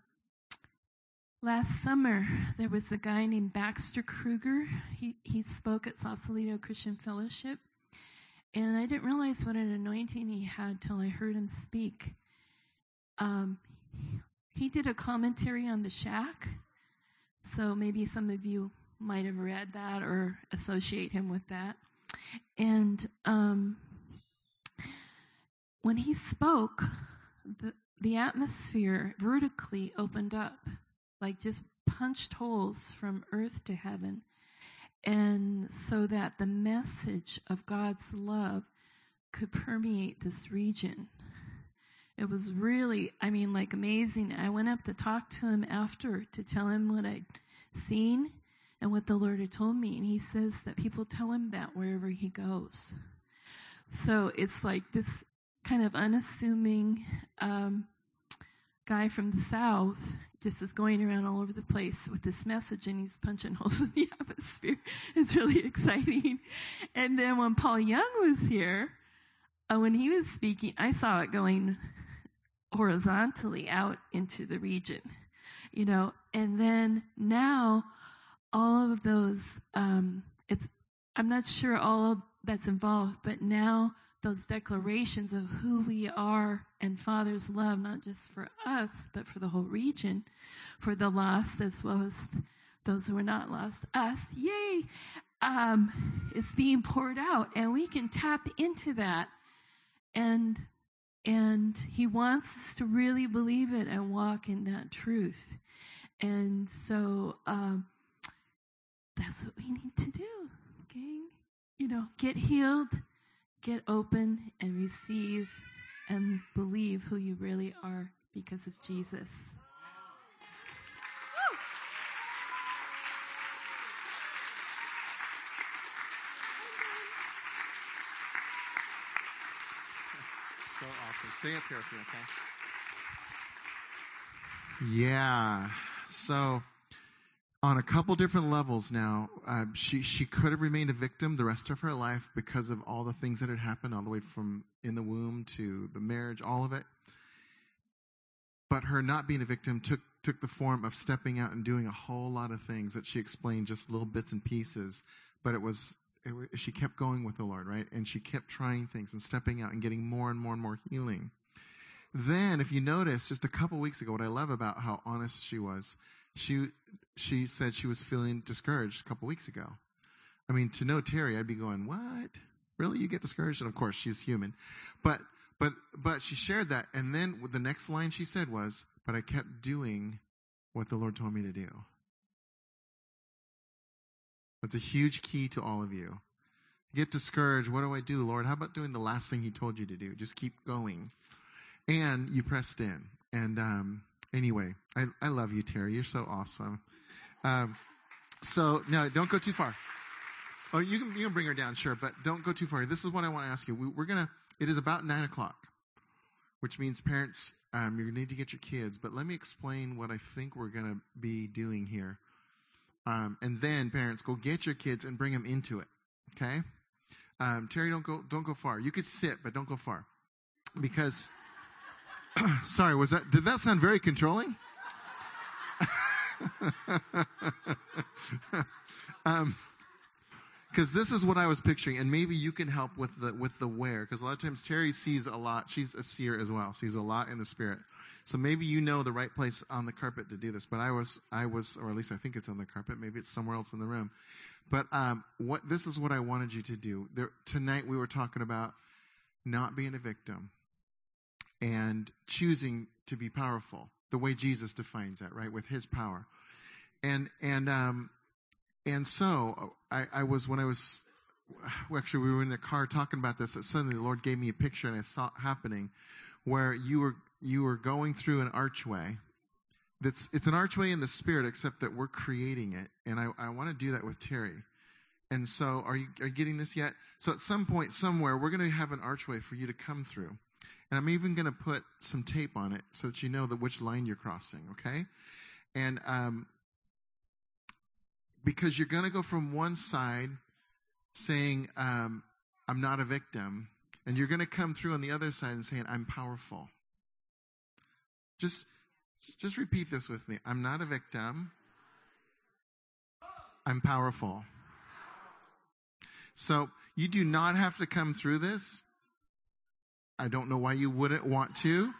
D: Last summer, there was a guy named Baxter Kruger. He, he spoke at Sausalito Christian Fellowship. And I didn't realize what an anointing he had till I heard him speak. Um, he did a commentary on the shack. So maybe some of you might have read that or associate him with that. And um, when he spoke, the, the atmosphere vertically opened up, like just punched holes from earth to heaven. And so that the message of God's love could permeate this region. It was really, I mean, like amazing. I went up to talk to him after to tell him what I'd seen and what the Lord had told me. And he says that people tell him that wherever he goes. So it's like this kind of unassuming um, guy from the South just is going around all over the place with this message and he's punching holes in the atmosphere. It's really exciting. And then when Paul Young was here, uh, when he was speaking, I saw it going horizontally out into the region, you know, and then now all of those, um, it's, I'm not sure all of that's involved, but now those declarations of who we are and Father's love, not just for us, but for the whole region, for the lost as well as those who are not lost, us, yay, um, is being poured out. And we can tap into that. And, and he wants us to really believe it and walk in that truth. And so, um, that's what we need to do, gang. You know, get healed, get open, and receive and believe who you really are because of Jesus.
A: So awesome. Stay up here with me, okay? Yeah. So, on a couple different levels now, uh, she she could have remained a victim the rest of her life because of all the things that had happened, all the way from in the womb to the marriage, all of it. But her not being a victim took took the form of stepping out and doing a whole lot of things that she explained just little bits and pieces. But it was it, she kept going with the Lord, right? And she kept trying things and stepping out and getting more and more and more healing. Then, if you notice, just a couple weeks ago, what I love about how honest she was, she she said she was feeling discouraged a couple weeks ago. I mean, to know Terry, I'd be going, "What? Really? You get discouraged?" And of course, she's human, but but but she shared that, and then the next line she said was, "But I kept doing what the Lord told me to do." That's a huge key to all of you. Get discouraged. What do I do, Lord? How about doing the last thing He told you to do? Just keep going. And you pressed in. And um, anyway, I, I love you, Terry. You're so awesome. Um, so, no, don't go too far. Oh, you can, you can bring her down, sure, but don't go too far. This is what I want to ask you. We, we're to, it is about 9 o'clock, which means parents, um, you need to get your kids, but let me explain what I think we're to be doing here. Um, and then, parents, go get your kids and bring them into it, okay? Um, Terry, don't go, don't go far. You could sit, but don't go far. Because, sorry, was that, did that sound very controlling? um, because this is what I was picturing, and maybe you can help with the with the where. Because a lot of times Terry sees a lot. She's a seer as well. Sees a lot in the spirit. So maybe you know the right place on the carpet to do this. But I was I was, or at least I think it's on the carpet. Maybe it's somewhere else in the room. But um, what this is what I wanted you to do. There, tonight we were talking about not being a victim and choosing to be powerful, the way Jesus defines that, right, with His power. And and um, and so I, I was when I was actually we were in the car talking about this. That suddenly the Lord gave me a picture, and I saw it happening, where you were you were going through an archway. That's it's an archway in the spirit, except that we're creating it, and I, I want to do that with Terry. And so, are you are you getting this yet? So, at some point, somewhere, we're going to have an archway for you to come through, and I'm even going to put some tape on it so that you know that which line you're crossing. Okay, and um, because you're going to go from one side saying, um, I'm not a victim, and you're going to come through on the other side and saying, I'm powerful. Just, Just repeat this with me. I'm not a victim. I'm powerful. So you do not have to come through this. I don't know why you wouldn't want to,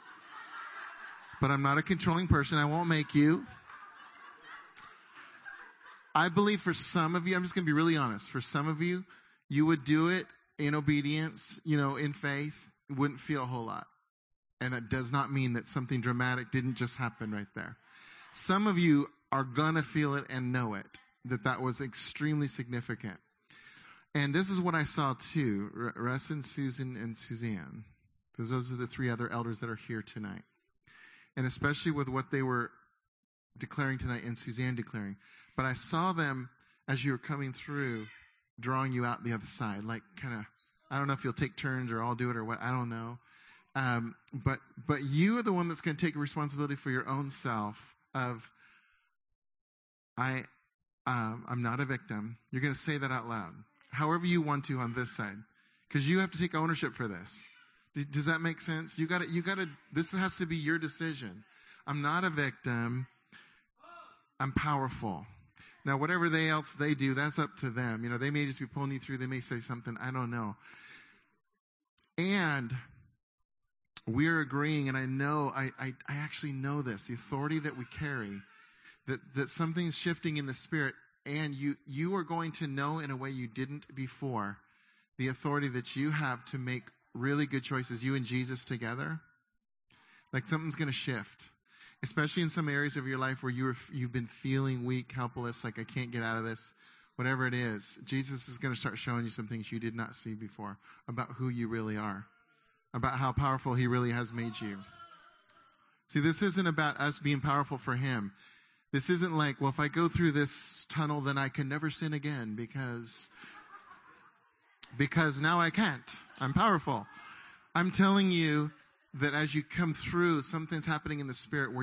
A: but I'm not a controlling person. I won't make you. I believe for some of you, I'm just going to be really honest. For some of you, you would do it in obedience, you know, in faith, wouldn't feel a whole lot. And that does not mean that something dramatic didn't just happen right there. Some of you are going to feel it and know it, that that was extremely significant. And this is what I saw too. Russ and Susan and Suzanne, because those are the three other elders that are here tonight. And especially with what they were declaring tonight and Suzanne declaring. But I saw them as you were coming through, drawing you out the other side, like kind of, I don't know if you'll take turns or I'll do it or what, I don't know. Um, but, but you are the one that's going to take responsibility for your own self of, I, um, I'm not a victim. You're going to say that out loud, however you want to on this side, because you have to take ownership for this. Does that make sense? You got to, you got to, this has to be your decision. I'm not a victim. I'm powerful. Now, whatever they else they do, that's up to them. You know, they may just be pulling you through. They may say something. I don't know. And we're agreeing, and I know, I, I, I actually know this, the authority that we carry, that, that something's shifting in the spirit, and you, you are going to know in a way you didn't before the authority that you have to make really good choices, you and Jesus together. Like something's going to shift especially in some areas of your life where you're, you've been feeling weak, helpless, like I can't get out of this, whatever it is, Jesus is going to start showing you some things you did not see before about who you really are, about how powerful He really has made you. See, this isn't about us being powerful for Him. This isn't like, well, if I go through this tunnel, then I can never sin again because, because now I can't. I'm powerful. I'm telling you that as you come through, something's happening in the spirit where you're